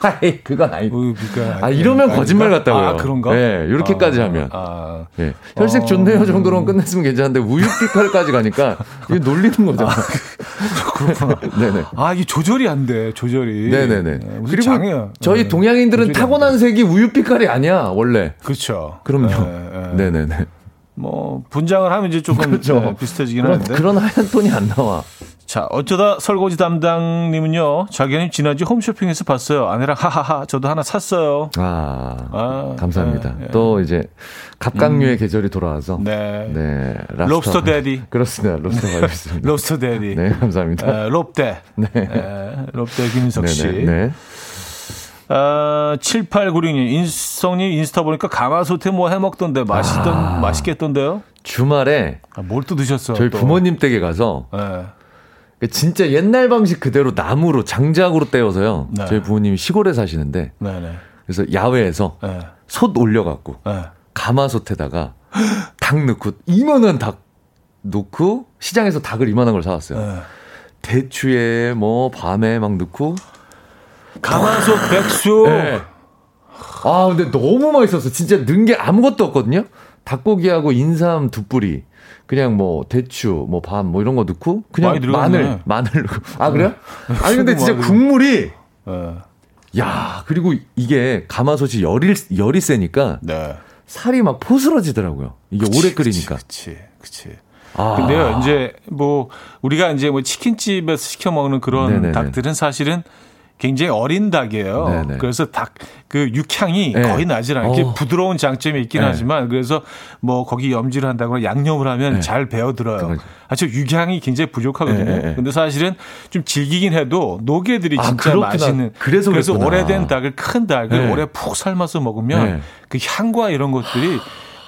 아이, 그건 아니고. 아, 이러면 거짓말 같다고요. 아, 그런가? 네, 이렇게까지 아, 하면. 아, 네. 혈색 좋네요 정도로는 끝냈으면 괜찮은데 우유빛깔까지 가니까 이게 놀리는 거잖아. 아, 그렇구나. 네네. 아, 이게 조절이 안 돼, 조절이. 네네네. 네, 그리고 장애야. 저희 네. 동양인들은 타고난 색이 우유빛깔이 아니야, 원래. 그렇죠. 그럼요. 네, 네. 네네네. 뭐, 분장을 하면 이제 조금 그렇죠. 네, 비슷해지긴 그런, 하는데. 그런 하얀 톤이 안 나와. 자, 어쩌다 설거지 담당님은요, 자기는 지난주 홈쇼핑에서 봤어요. 아내랑 하하하, 저도 하나 샀어요. 아, 아 감사합니다. 네, 네. 또 이제 갑각류의 음. 계절이 돌아와서. 네. 네. 랍스터. 롭스터 데디. 그렇습니다. 롭스터가 있습니다. 롭스터 데디. 네, 감사합니다. 에, 롭대. 네. 에, 롭대 김인석 씨. 네네. 네. 아, 7896님, 인성님 인스타 보니까 가마솥에 뭐 해 먹던데 맛있던, 아, 맛있겠던데요? 주말에. 아, 뭘 또 드셨어요? 저희 또. 부모님 댁에 가서. 네. 그러니까 진짜 옛날 방식 그대로 나무로 장작으로 떼어서요. 네. 저희 부모님이 시골에 사시는데 네, 네. 그래서 야외에서 네. 솥 올려갖고 네. 가마솥에다가 닭 넣고 이만한 닭 넣고 시장에서 닭을 이만한 걸 사왔어요. 네. 대추에 뭐 밤에 막 넣고 가마솥. 네. 아 근데 너무 맛있었어. 진짜 넣은 게 아무것도 없거든요. 닭고기하고 인삼 두 뿌리. 그냥 뭐 대추, 뭐 밤, 뭐 이런 거 넣고 그냥 마늘, 마늘 넣고. 아 그래요? 네. 아니 근데 진짜 국물이 네. 야 그리고 이게 가마솥이 열이 열이 세니까 네. 살이 막 포스러지더라고요. 이게 그치, 오래 끓이니까. 그치, 그치. 아. 근데요, 이제 뭐 우리가 이제 뭐 치킨집에서 시켜 먹는 그런 네네네. 닭들은 사실은 굉장히 어린 닭이에요. 네네. 그래서 닭 그 육향이 네. 거의 나질 않게 어. 부드러운 장점이 있긴 네. 하지만 그래서 뭐 거기 염지를 한다거나 양념을 하면 네. 잘 배어들어요. 아주 육향이 굉장히 부족하거든요. 네. 근데 사실은 좀 질기긴 해도 노개들이 아, 진짜 그렇구나. 맛있는. 그래서, 그래서 오래된 닭을 큰 닭을 네. 오래 푹 삶아서 먹으면 네. 그 향과 이런 것들이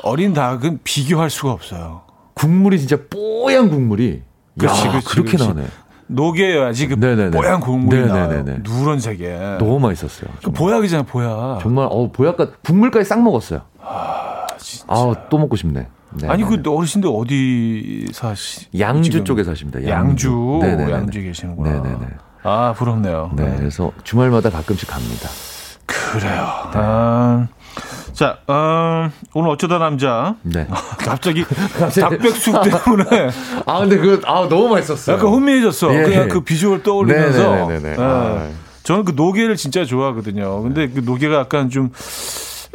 어린 닭은 비교할 수가 없어요. 국물이 진짜 뽀얀 국물이 그렇지, 야, 그렇지, 그렇게 그렇지. 나네. 녹여야지 그 네네네. 뽀얀 국물이 나요. 누런색에. 너무 맛있었어요. 그 보약이잖아요, 보약. 정말 어 보약까 국물까지 싹 먹었어요. 아, 진짜. 아, 또 먹고 싶네. 네 아니 그 어르신들 어디 사시? 양주 지금? 쪽에 사십니다. 양주, 양주, 양주 계시는구나. 네네네. 아 부럽네요. 네, 네, 그래서 주말마다 가끔씩 갑니다. 그래요. 네. 아, 자, 어, 오늘 어쩌다 남자. 네. 갑자기 닭백숙 때문에. 아, 근데 그, 아, 너무 맛있었어요. 약간 혼미해졌어. 예. 그냥 그 비주얼 떠올리면서. 네네네네. 예. 아. 저는 그 노계를 진짜 좋아하거든요. 근데 그 노계가 약간 좀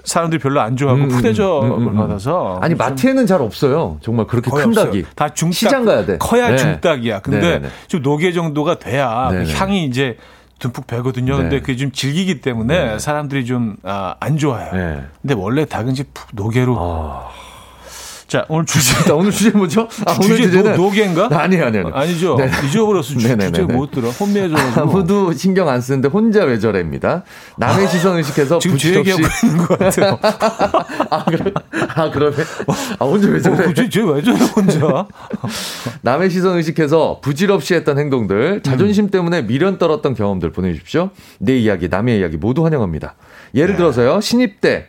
사람들이 별로 안 좋아하고 음, 푸대접을 음, 음, 음. 받아서. 아니, 좀 마트에는 잘 없어요. 정말 그렇게 큰 없어요. 닭이. 다 중닭. 시장 가야 돼. 커야 네. 중닭이야. 근데 네네네. 좀 노계 정도가 돼야 그. 향이 이제 듬뿍 배거든요. 네. 근데 그게 좀 질기기 때문에 네네. 사람들이 좀, 아, 안 좋아해요. 네. 근데 원래 닭은 이제 푹 노계로. 아. 자, 오늘 주제. 자, 오늘 주제 뭐죠? 아, 오늘 주제 주제는. 노, 노계인가? 아니요, 아니요. 아니요. 아니죠. 네. 잊어버렸어. 주, 네네네네. 주제 못 들어. 혼미해져가지고. 아무도 신경 안 쓰는데 혼자 왜 저래입니다. 남의 시선 의식해서 지금 제 부질없이 얘기하고 있는 것 같아요. 아, 그래? 아, 그러네. 아, 혼자 왜 어, 저래? 굳이 쟤왜 저래, 혼자? 남의 시선 의식해서 부질없이 했던 행동들, 자존심 때문에 미련 떨었던 경험들 보내주십시오. 내 이야기, 남의 이야기 모두 환영합니다. 예를 네. 들어서요, 신입 때,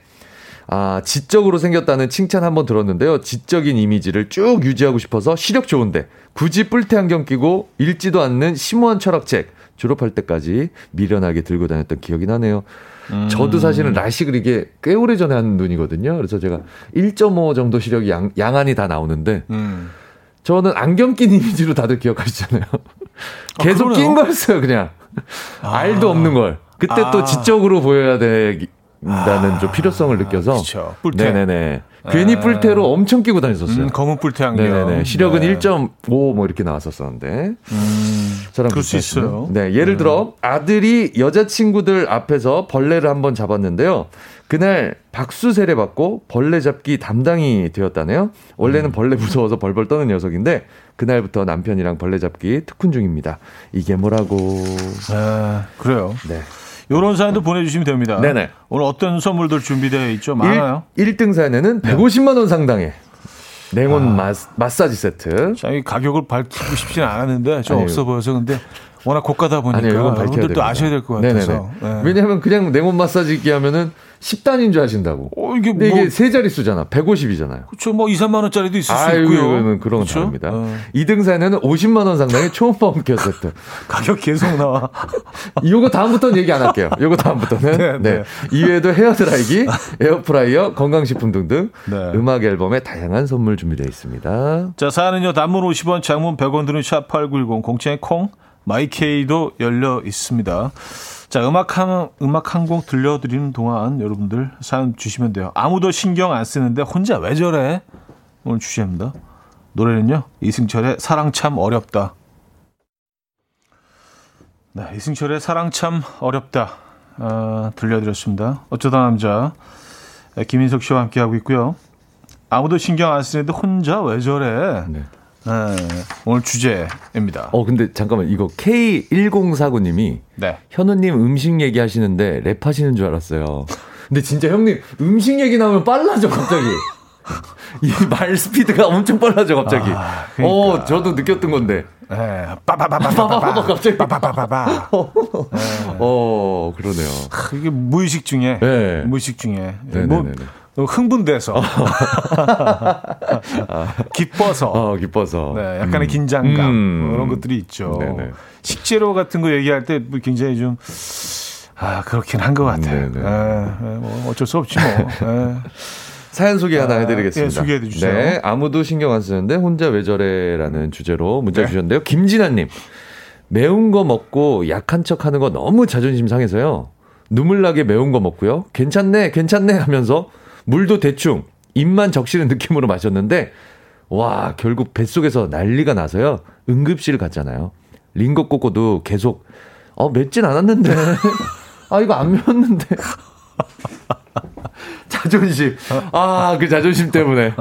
아, 지적으로 생겼다는 칭찬 한번 들었는데요. 지적인 이미지를 쭉 유지하고 싶어서 시력 좋은데, 굳이 뿔테 안경 끼고 읽지도 않는 심오한 철학책, 졸업할 때까지 미련하게 들고 다녔던 기억이 나네요. 음. 저도 사실은 라식을 이게 꽤 오래 전에 한 눈이거든요. 그래서 제가 1.5 정도 시력이 양, 양안이 다 나오는데, 음. 저는 안경 낀 이미지로 다들 기억하시잖아요. 계속 아. 낀 거였어요, 그냥. 알도 없는 걸. 그때 아. 또 지적으로 보여야 된 다는 좀 필요성을 느껴서. 그쵸. 뿔테. 네네네. 괜히 아. 뿔테로 엄청 끼고 다녔었어요. 음, 검은 뿔테 안경. 네네네. 시력은 네. 1.5 뭐 이렇게 나왔었었는데. 음, 저랑 그럴 수. 있어요. 네, 예를 들어 아들이 여자친구들 앞에서 벌레를 한번 잡았는데요. 그날 박수 세례 받고 벌레 잡기 담당이 되었다네요. 음. 원래는 벌레 무서워서 벌벌 떠는 녀석인데 그날부터 남편이랑 벌레 잡기 특훈 중입니다. 이게 뭐라고? 아, 그래요. 네. 요런 사연도 보내주시면 됩니다. 네네. 오늘 어떤 선물들 준비되어 있죠? 많아요. 네. 1, 등 사연에는 150만 원 상당의 냉온 마, 마사지 세트. 자, 이 가격을 밝히고 싶지는 않았는데 좀 아니요. 없어 보여서 근데 워낙 고가다 보니까 아니요, 여러분들도 됩니다. 아셔야 될 것 같아서. 네. 왜냐하면 그냥 냉온 마사지기 하면은 10단인 줄 아신다고. 어, 이게 근데 뭐 이게 세 자릿수잖아. 150이잖아요. 그렇죠. 뭐 2, 3만 원짜리도 있을 수 아유, 있고요. 이거는 그런 건 그쵸? 다릅니다. 어. 2등 사연에는 50만 원 상당의 초음파 홈케어 세트. 가격 계속 나와. 요거 다음부터는 얘기 안 할게요. 요거 다음부터는. 네, 네, 네. 이외에도 헤어드라이기, 에어프라이어, 건강식품 등등 네. 음악 앨범에 다양한 선물 준비되어 있습니다. 자, 사연은요. 단문 50원, 장문 100원 드는 샵8910 공짜인 콩 마이케이도 열려 있습니다. 자, 음악 한, 음악 한 곡 들려드리는 동안 여러분들 사연 주시면 돼요. 아무도 신경 안 쓰는데 혼자 왜 저래? 오늘 주제입니다. 노래는요. 이승철의 사랑 참 어렵다. 네, 이승철의 사랑 참 어렵다. 아, 들려드렸습니다. 어쩌다 남자. 네, 김인석 씨와 함께하고 있고요. 아무도 신경 안 쓰는데 혼자 왜 저래? 네. 네, 오늘 주제입니다. 어, 근데 잠깐만, 이거 K1049님이 네. 현우님 음식 얘기하시는데 랩하시는 줄 알았어요. 근데 진짜 형님, 음식 얘기 나오면 빨라져, 갑자기. 이 말 스피드가 엄청 빨라져, 갑자기. 아, 그러니까. 어, 저도 느꼈던 건데. 네. 빠바바바바바바. 갑자기. 빠바바바바. 어, 그러네요. 이게 무의식 중에. 네. 무의식 중에. 네네네네. 뭐, 흥분돼서. 기뻐서. 어, 기뻐서. 네, 약간의 음. 긴장감. 음. 뭐 이런 것들이 있죠. 네네. 식재료 같은 거 얘기할 때뭐 굉장히 좀, 아, 그렇긴 한 것 같아요. 네, 네, 뭐 어쩔 수 없지 뭐. 네. 사연 소개 하나 아, 해드리겠습니다. 예, 소개해 주세요. 네, 아무도 신경 안 쓰는데 혼자 왜 저래라는 주제로 문자 네. 주셨는데요. 김진아님, 매운 거 먹고 약한 척 하는 거 너무 자존심 상해서요. 눈물 나게 매운 거 먹고요. 괜찮네, 괜찮네 하면서 물도 대충 입만 적시는 느낌으로 마셨는데, 와, 결국 뱃속에서 난리가 나서요. 응급실 갔잖아요. 링거 꽂고도 계속, 어, 맵진 않았는데. 아, 이거 안 매웠는데. 자존심. 아, 그 자존심 때문에.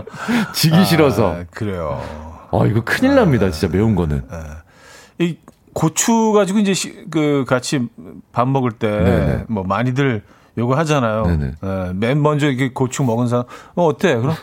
지기 싫어서. 아, 그래요. 아, 이거 큰일 납니다. 진짜 매운 거는. 이 고추 가지고 이제 시, 그 같이 밥 먹을 때. 뭐 많이들 요거 하잖아요. 네네. 예, 맨 먼저 이렇게 고추 먹은 사람 어 어때? 그럼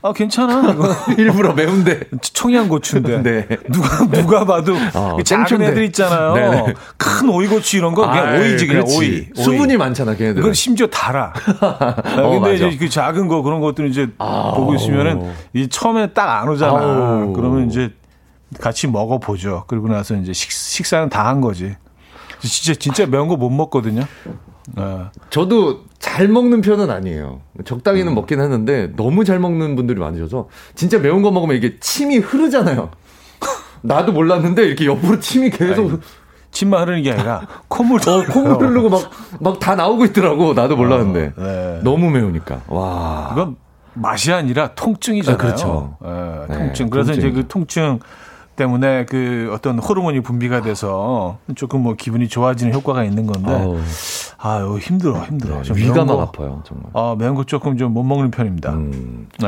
아 괜찮아. 일부러 매운데. 청양고추인데 네. 누가 누가 봐도 아, 이 작은. 애들 있잖아요. 네네. 큰 오이고추 이런 거 그냥 아이, 오이지 그냥. 오이. 오이. 수분이 많잖아, 걔네들. 그건 심지어 달아. 아, 근데 맞아. 이제 그 작은 거 그런 것들은 이제 아우. 보고 있으면은 이 처음에 딱 안 오잖아. 아우. 그러면 이제 같이 먹어보죠. 그리고 나서 이제 식, 식사는 다 한 거지. 진짜 진짜 매운 거 못 먹거든요. 어. 저도 잘 먹는 편은 아니에요. 적당히는 음. 먹긴 하는데 너무 잘 먹는 분들이 많으셔서 진짜 매운 거 먹으면 이게 침이 흐르잖아요. 나도 몰랐는데 이렇게 옆으로 침이 계속 아니, 침만 흐르는 게 아니라 콧물 어, 콧물 흐르고 막 막 다 나오고 있더라고. 나도 몰랐는데. 어, 네. 너무 매우니까. 와. 이건 맛이 아니라 통증이잖아요. 아, 그렇죠. 네, 통증. 네, 그래서 통증. 이제 그 통증 때문에 그 어떤 호르몬이 분비가 돼서 조금 뭐 기분이 좋아지는 효과가 있는 건데 아우. 아유 힘들어 힘들어. 네, 위가 막 아파요 정말. 아 매운 거 조금 좀 못 먹는 편입니다. 음. 네.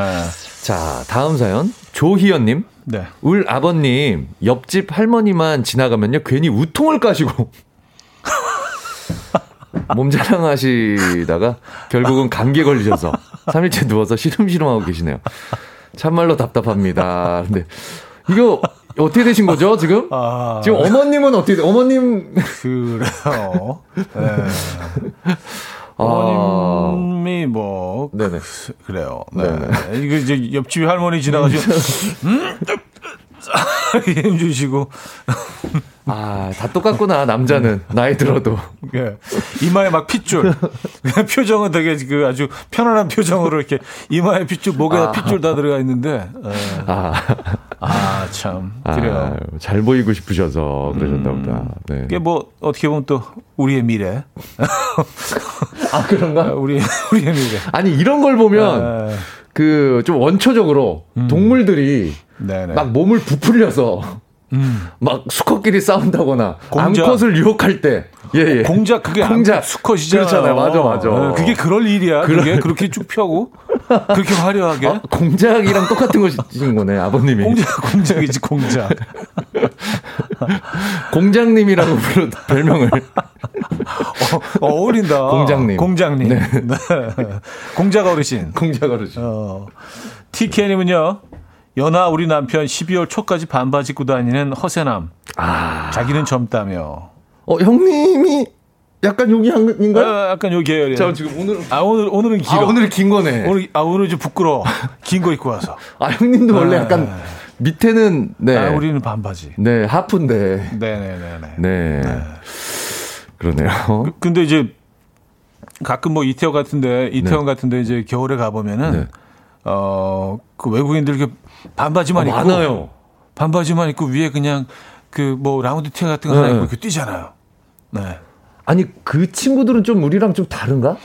자 다음 사연. 조희연님. 네. 울 아버님 옆집 할머니만 지나가면요 괜히 우통을 까시고. 몸 자랑하시다가 결국은 감기에 걸리셔서 3일째 누워서 시름시름하고 계시네요. 참말로 답답합니다. 근데 이거 어떻게 되신 거죠, 지금? 아... 지금 어머님은 어떻게, 돼? 어머님. 그래요. 네. 어머님이 뭐. 네네. 그, 래요 네. 이거 이제 옆집 할머니 지나가시고, 음? 힘주시고. 아, 다 똑같구나, 남자는. 나이 들어도. 예. 이마에 막 핏줄. 표정은 되게 그 아주 편안한 표정으로 이렇게 이마에 핏줄, 목에다 아. 핏줄 다 들어가 있는데. 예. 아. 아, 참. 그래요. 아, 잘 보이고 싶으셔서 그러셨나 보다. 음. 네. 이게 뭐, 어떻게 보면 또 우리의 미래. 아, 그런가? 우리, 우리의 미래. 아니, 이런 걸 보면, 아. 그, 좀 원초적으로 음. 동물들이 네네. 막 몸을 부풀려서 음. 막 수컷끼리 싸운다거나 공작. 암컷을 유혹할 때 예, 예. 공작 그게 공작 수컷이잖아요. 그렇잖아요. 맞아 맞아. 네, 그게 그럴 일이야. 그럴... 그게 그렇게 쭉 펴고 그렇게 화려하게 아, 공작이랑 똑같은 것이신 거네 아버님이. 공작 공작이지 공작. 공장님이라고 부르 별명을 어, 어울린다. 공장님. 공장님. 네. 네. 공작 어르신. 공작 어르신. 어. TK님은요. 연하 우리 남편 12월 초까지 반바지 입고 다니는 허세남. 아. 자기는 젊다며. 어, 형님이 약간 여기 한인가요? 아, 약간 여기 계열이에요. 자, 지금 오늘 아 오늘 오늘은 길어. 아, 오늘 긴 거네. 오늘 아 오늘 좀 부끄러워. 긴 거 입고 와서. 아, 형님도 원래 아, 약간 밑에는 네. 아, 우리는 반바지. 네, 하프인데. 네, 네, 네, 네. 네. 네. 그러네요. 그, 근데 이제 가끔 뭐 이태원 같은데 이태원 네. 같은데 이제 겨울에 가 보면은 네. 어그 외국인들 이렇게 반바지만 아, 입고 많아요. 반바지만 입고 위에 그냥 그 뭐 라운드 티 같은 거 하나 네. 입고 이렇게 뛰잖아요. 네. 아니 그 친구들은 좀 우리랑 좀 다른가?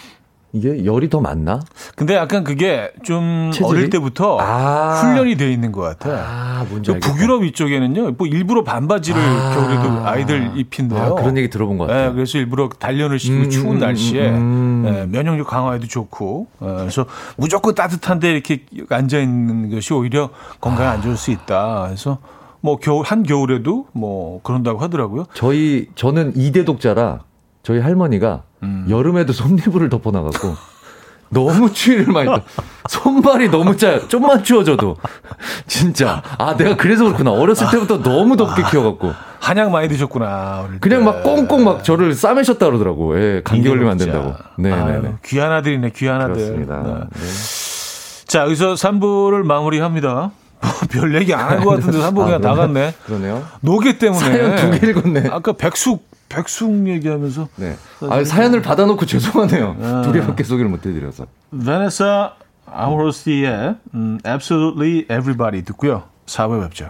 이게 열이 더 많나? 근데 약간 그게 좀 체질이? 어릴 때부터 아~ 훈련이 되어 있는 것 같아. 아, 뭔지 알겠다. 북유럽 이쪽에는요, 뭐 일부러 반바지를 아~ 겨울에도 아이들 입힌대요. 아, 그런 얘기 들어본 것 같아요. 네, 그래서 일부러 단련을 시키고 음, 추운 음, 날씨에 음, 네, 면역력 강화에도 좋고, 네, 그래서 무조건 따뜻한데 이렇게 앉아 있는 것이 오히려 건강에 안 좋을 수 있다. 그래서 뭐 겨울 한 겨울에도 뭐 그런다고 하더라고요. 저희 저는 이대 독자라 저희 할머니가 음. 여름에도 손니부를 덮어놔갖고 너무 추위를 많이 또 손발이 너무 짜요. 좀만 추워져도 진짜 아 내가 그래서 그렇구나 어렸을 때부터 너무 덥게 아, 키워갖고 한약 많이 드셨구나. 그냥 막 꽁꽁 막 저를 싸매셨다 그러더라고. 예, 감기 걸리면 안 된다고. 네네네. 네. 귀한 아들이네 귀한 아들. 그렇습니다. 네. 네. 자 여기서 3부를 마무리합니다. 별 얘기 안 한 것 같은데 3부 그냥 아, 나갔네. 그러네요. 노게 때문에. 사연 두개 읽었네. 아까 백숙 백숙 얘기하면서. 네. 아, 사연을 받아놓고 죄송하네요. 아. 두 개밖에 소개를 못 해드려서. 베네사 아우로스의 음, Absolutely Everybody 듣고요. 4부에 뵙죠.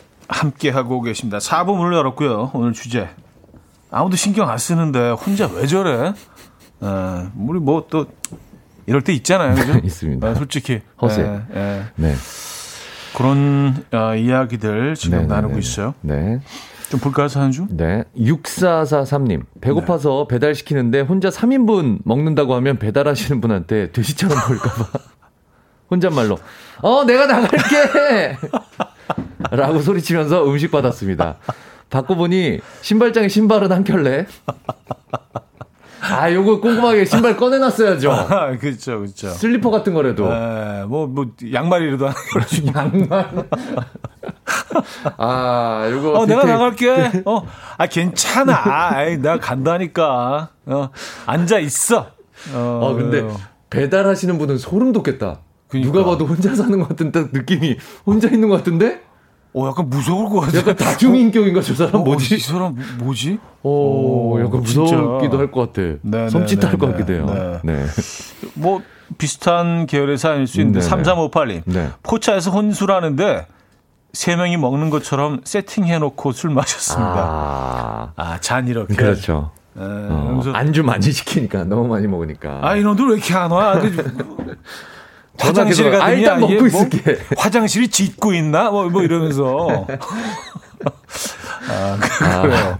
함께 하고 계십니다 4부 문을 열었고요 오늘 주제 아무도 신경 안 쓰는데 혼자 왜 저래? 에, 우리 뭐 또 이럴 때 있잖아요. 그죠? 있습니다. 아, 솔직히. 허세. 예, 예. 네. 그런 어, 이야기들 지금 네네네네. 나누고 있어요. 네. 좀 볼까요, 사연주? 네. 6443님. 배고파서 네. 배달시키는데 혼자 3인분 먹는다고 하면 배달하시는 분한테 돼지처럼 보일까봐. 혼잣말로. 어, 내가 나갈게! 라고 소리치면서 음식 받았습니다. 바꿔보니 신발장에 신발은 한 켤레. 아, 요거 꼼꼼하게 신발 꺼내놨어야죠. 아, 그렇죠, 그렇죠. 슬리퍼 같은 거라도. 네, 뭐, 뭐, 양말이라도 하나 양말. 아, 요거. 어, 내가 나갈게. 어, 아, 괜찮아. 아이, 내가 간다니까. 어, 앉아 있어. 어, 어 근데 배달하시는 분은 소름 돋겠다. 그러니까. 누가 봐도 혼자 사는 것 같은 딱 느낌이 혼자 있는 것 같은데? 어, 약간 무서울 것 같아. 약간 다중인격인가, 저 사람? 어, 뭐지? 이 사람 뭐지? 어, 약간 무섭기도 할 것 같아. 네, 섬찟할 것 같기도 해요. 네. 네. 뭐, 비슷한 계열의 사연일 수 있는데, 3358님. 네. 포차에서 혼술하는데, 세 명이 먹는 것처럼 세팅해놓고 술 마셨습니다. 아, 아잔 이렇게. 그렇죠. 네, 어, 안주 많이 시키니까, 너무 많이 먹으니까. 아, 이놈들 왜 이렇게 안 와? 화장실 가더니 아, 일단 먹고 뭐 있을게. 뭐 화장실이 짓고 있나? 뭐, 뭐 이러면서. 아, 그래요. 아.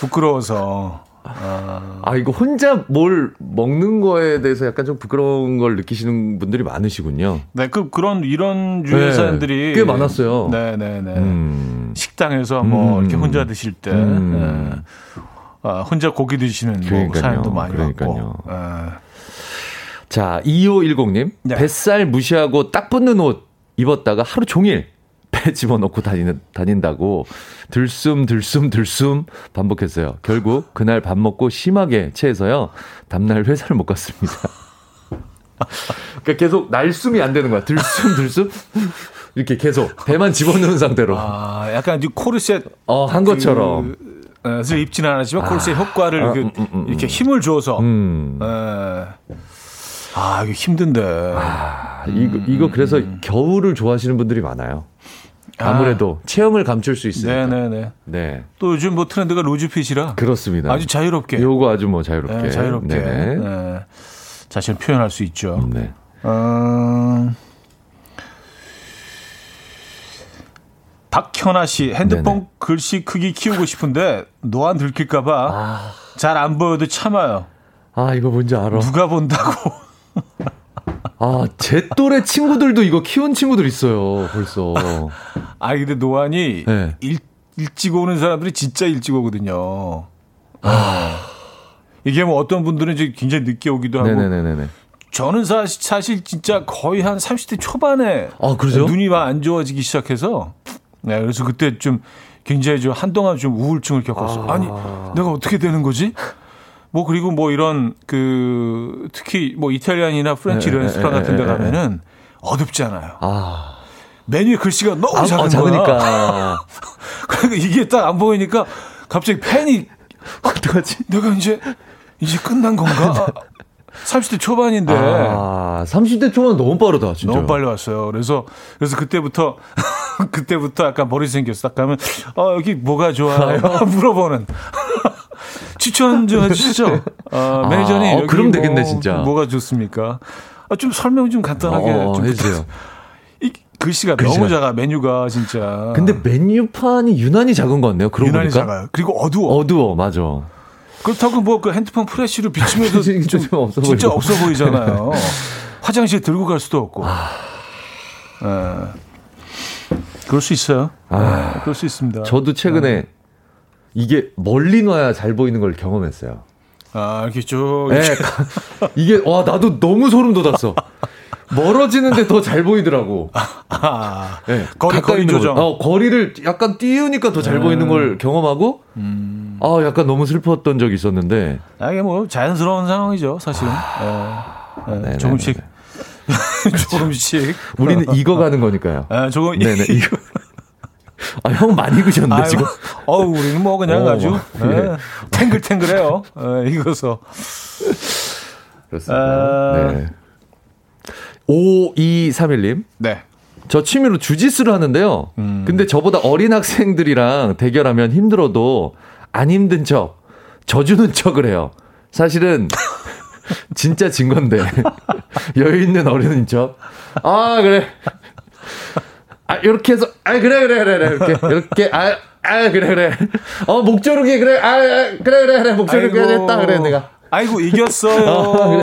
부끄러워서. 아. 아, 이거 혼자 뭘 먹는 거에 대해서 약간 좀 부끄러운 걸 느끼시는 분들이 많으시군요. 네, 그, 그런, 이런 주의 네, 사연들이. 꽤 많았어요. 네네네. 네, 네. 음. 식당에서 뭐, 음. 이렇게 혼자 드실 때. 음. 네. 아, 혼자 고기 드시는 뭐 사연도 많이 그러니까요. 왔고. 네. 자, 2510님. 네. 뱃살 무시하고 딱 붙는 옷 입었다가 하루 종일 배 집어넣고 다니는, 다닌다고 들숨, 들숨, 들숨 반복했어요. 결국 그날 밥 먹고 심하게 체해서요. 다음날 회사를 못 갔습니다. 그러니까 계속 날숨이 안 되는 거야. 들숨, 들숨. 이렇게 계속 배만 집어넣은 상태로. 아, 약간 코르셋. 어, 한 것처럼. 그... 어, 입지는 않았지만 코르셋 아, 효과를 아, 그, 음, 음, 음. 이렇게 힘을 줘서 음. 에, 아, 이거 힘든데. 아, 이거, 이거 그래서 음. 겨울을 좋아하시는 분들이 많아요. 아무래도 아. 체험을 감출 수 있으니까. 네네네. 네. 또 요즘 뭐 트렌드가 로즈핏이라. 그렇습니다. 아주 자유롭게. 요거 아주 뭐 자유롭게. 네, 자유롭게. 네. 네. 자신을 표현할 수 있죠. 네. 어... 박현아 씨 핸드폰 네네. 글씨 크기 키우고 싶은데 노안 들킬까봐 아... 잘안 보여도 참아요. 아 이거 뭔지 알아. 누가 본다고. 아, 제 또래 친구들도 이거 키운 친구들 있어요, 벌써. 아, 근데 노안이 네. 일, 일찍 오는 사람들이 진짜 일찍 오거든요. 아. 이게 뭐 어떤 분들은 이제 굉장히 늦게 오기도 하고. 네네네네. 저는 사실, 사실 진짜 거의 한 30대 초반에 아, 그러죠? 눈이 막 안 좋아지기 시작해서 네, 그래서 그때 좀 굉장히 좀 한동안 좀 우울증을 겪었어요. 아. 아니, 내가 어떻게 되는 거지? 뭐 그리고 뭐 이런 그 특히 뭐 Italian이나 French 네, 레스토랑 네, 같은 데 네, 가면은 어둡잖아요. 아. 메뉴에 글씨가 너무 아, 작은 아, 거야. 그러니까 이게 딱 안 보이니까 갑자기 패닉이 어떡하지? 내가 이제 이제 끝난 건가? 30대 초반인데. 아, 30대 초반 너무 빠르다, 진짜. 너무 빨리 왔어요. 그래서, 그래서 그때부터, 그때부터 약간 머리 생겼어. 딱 가면, 어, 여기 뭐가 좋아요? 물어보는. 추천 좀 해주시죠. 어, 매니저님. 아, 어, 그럼 되겠네, 뭐, 진짜. 뭐가 좋습니까? 아, 좀 설명 좀 간단하게 어, 좀 해주세요. 이 글씨가, 글씨가, 너무 작아, 메뉴가 진짜. 근데 메뉴판이 유난히 작은 것 같네요. 그러고 유난히 보니까. 작아요. 그리고 어두워. 어두워, 맞아. 그렇다고 뭐 그 핸드폰 프레쉬를 비추면서 좀 없어 진짜 보이고. 없어 보이잖아요. 화장실 들고 갈 수도 없고. 아... 네. 그럴 수 있어요. 아... 네, 그럴 수 있습니다. 저도 최근에 네. 이게 멀리 놔야 잘 보이는 걸 경험했어요. 아, 알겠죠. 네, 이게 와 나도 너무 소름 돋았어. 멀어지는데 더 잘 보이더라고. 아, 네, 거리, 거리 조정. 어, 거리를 약간 띄우니까 더잘 음. 보이는 걸 경험하고, 음. 아, 약간 너무 슬펐던 적이 있었는데. 아, 이게 뭐 자연스러운 상황이죠, 사실은. 아, 네. 네, 조금씩. 조금씩. 우리는 익어가는 거니까요. 아, 조금. 네네, 이거. 아, 형 많이 익으셨네, 아유, 지금. 어우, 우리는 뭐 그냥 어, 아주 네. 탱글탱글해요. 네, 익어서. 그렇습니다. 아... 네. 5231님. 네. 저 취미로 주짓수를 하는데요. 음. 근데 저보다 어린 학생들이랑 대결하면 힘들어도 안 힘든 척, 져주는 척을 해요. 사실은 진짜 진 건데. 여유 있는 어른인 척. 아, 그래. 아, 이렇게 해서, 아, 그래, 그래, 그래, 그래. 이렇게, 이렇게, 아, 아, 그래, 그래. 어, 목조르기, 그래, 아, 그래, 그래, 그래. 목조르기 했다, 그래, 내가. 아이고, 이겼어요. 어, 그래.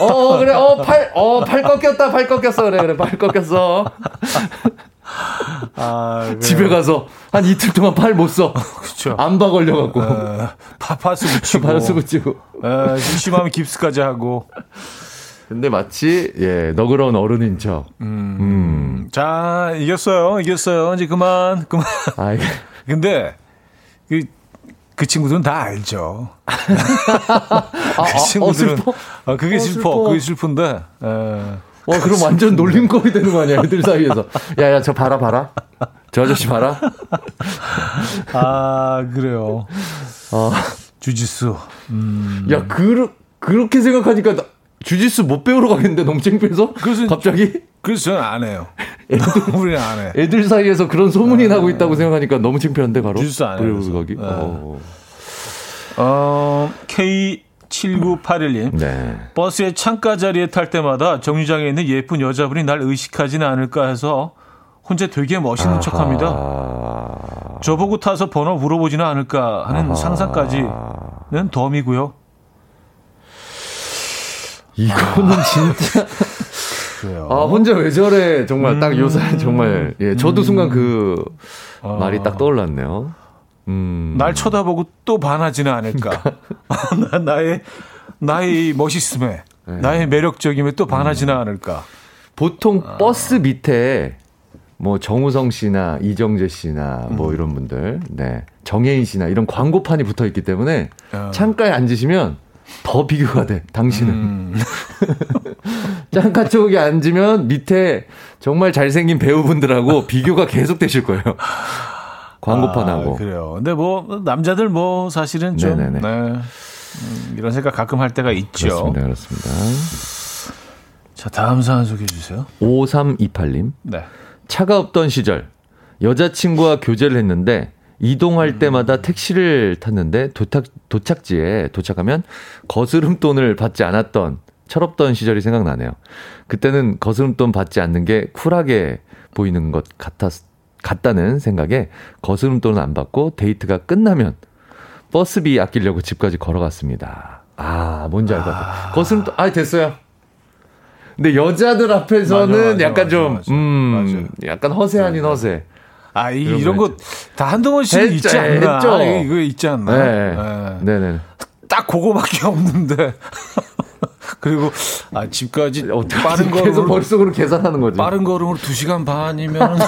어, 그래, 어, 팔, 어, 팔 꺾였다, 팔 꺾였어. 그래, 그래, 팔 꺾였어. 아, 집에 가서 한 이틀 동안 팔 못 써. 그렇죠. 안바 걸려갖고. 어, 파파스 붙이고. 파파스 붙이고. 어, 심하면 깁스까지 하고. 근데 마치, 예, 너그러운 어른인 척. 음. 음. 자, 이겼어요. 이겼어요. 이제 그만, 그만. 아, 예. 근데, 그, 그 친구들은 다 알죠. 아, 그 친구들은. 어, 슬퍼? 아, 그게 어, 슬퍼. 슬퍼. 그게 슬픈데, 에. 어, 그럼 완전 놀림거리 되는 거 아니야, 애들 사이에서. 야, 야, 저 봐라, 봐라. 저 아저씨 봐라. 아, 그래요. 어. 주짓수. 음. 야, 그, 그렇게 생각하니까 나, 주짓수 못 배우러 가겠는데, 너무 창피해서? 그래서, 갑자기? 그래서 저는 안 해요. 애들, 우리는 안 해. 애들 사이에서 그런 소문이 아, 나고 있다고 생각하니까 너무 창피한데, 바로. 주짓수 안 해요. 가기? 네. 어. 어, K 7981님. 네. 버스의 창가 자리에 탈 때마다 정류장에 있는 예쁜 여자분이 날 의식하지는 않을까 해서 혼자 되게 멋있는 아하. 척 합니다. 저보고 타서 번호 물어보지는 않을까 하는 아하. 상상까지는 덤이고요. 이거는 진짜. 그래요. 아, 혼자 왜 저래? 정말 음. 딱 요새 정말. 예, 저도 음. 순간 그 아. 말이 딱 떠올랐네요. 음. 날 쳐다보고 또 반하지는 않을까. 나의, 나의 멋있음에, 네. 나의 매력적임에 또 반하지는 음. 않을까. 보통 아. 버스 밑에 뭐 정우성 씨나 이정재 씨나 뭐 음. 이런 분들, 네. 정혜인 씨나 이런 광고판이 붙어 있기 때문에 어. 창가에 앉으시면 더 비교가 돼, 당신은. 음. 창가 쪽에 앉으면 밑에 정말 잘생긴 배우분들하고 비교가 계속 되실 거예요. 광고판 하고. 아, 그래요. 근데 뭐 남자들 뭐 사실은 좀 네네네. 네. 음, 이런 생각 가끔 할 때가 있죠. 그렇습니다. 그렇습니다. 자, 다음 사연 소개해 주세요. 5328님. 네. 차가 없던 시절 여자친구와 교제를 했는데 이동할 음. 때마다 택시를 탔는데 도착 도착지에 도착하면 거스름돈을 받지 않았던 철없던 시절이 생각나네요. 그때는 거스름돈 받지 않는 게 쿨하게 보이는 것 같았 같다는 생각에 거스름돈은 안 받고 데이트가 끝나면 버스비 아끼려고 집까지 걸어갔습니다. 아, 뭔지 알 것 같아. 아... 거스름돈, 아, 됐어요. 근데 여자들 앞에서는 맞아, 맞아, 약간 좀, 맞아, 음, 약간 허세 아닌 허세. 아, 이, 이런 거 다 한두 번씩 있지 않나? 했죠. 이거 있지 않나? 네. 네. 네네. 딱 그거밖에 없는데. 그리고 아 집까지 빠른 걸음으로 계속 머릿속으로 계산하는 거죠. 빠른 걸음으로 2시간 반이면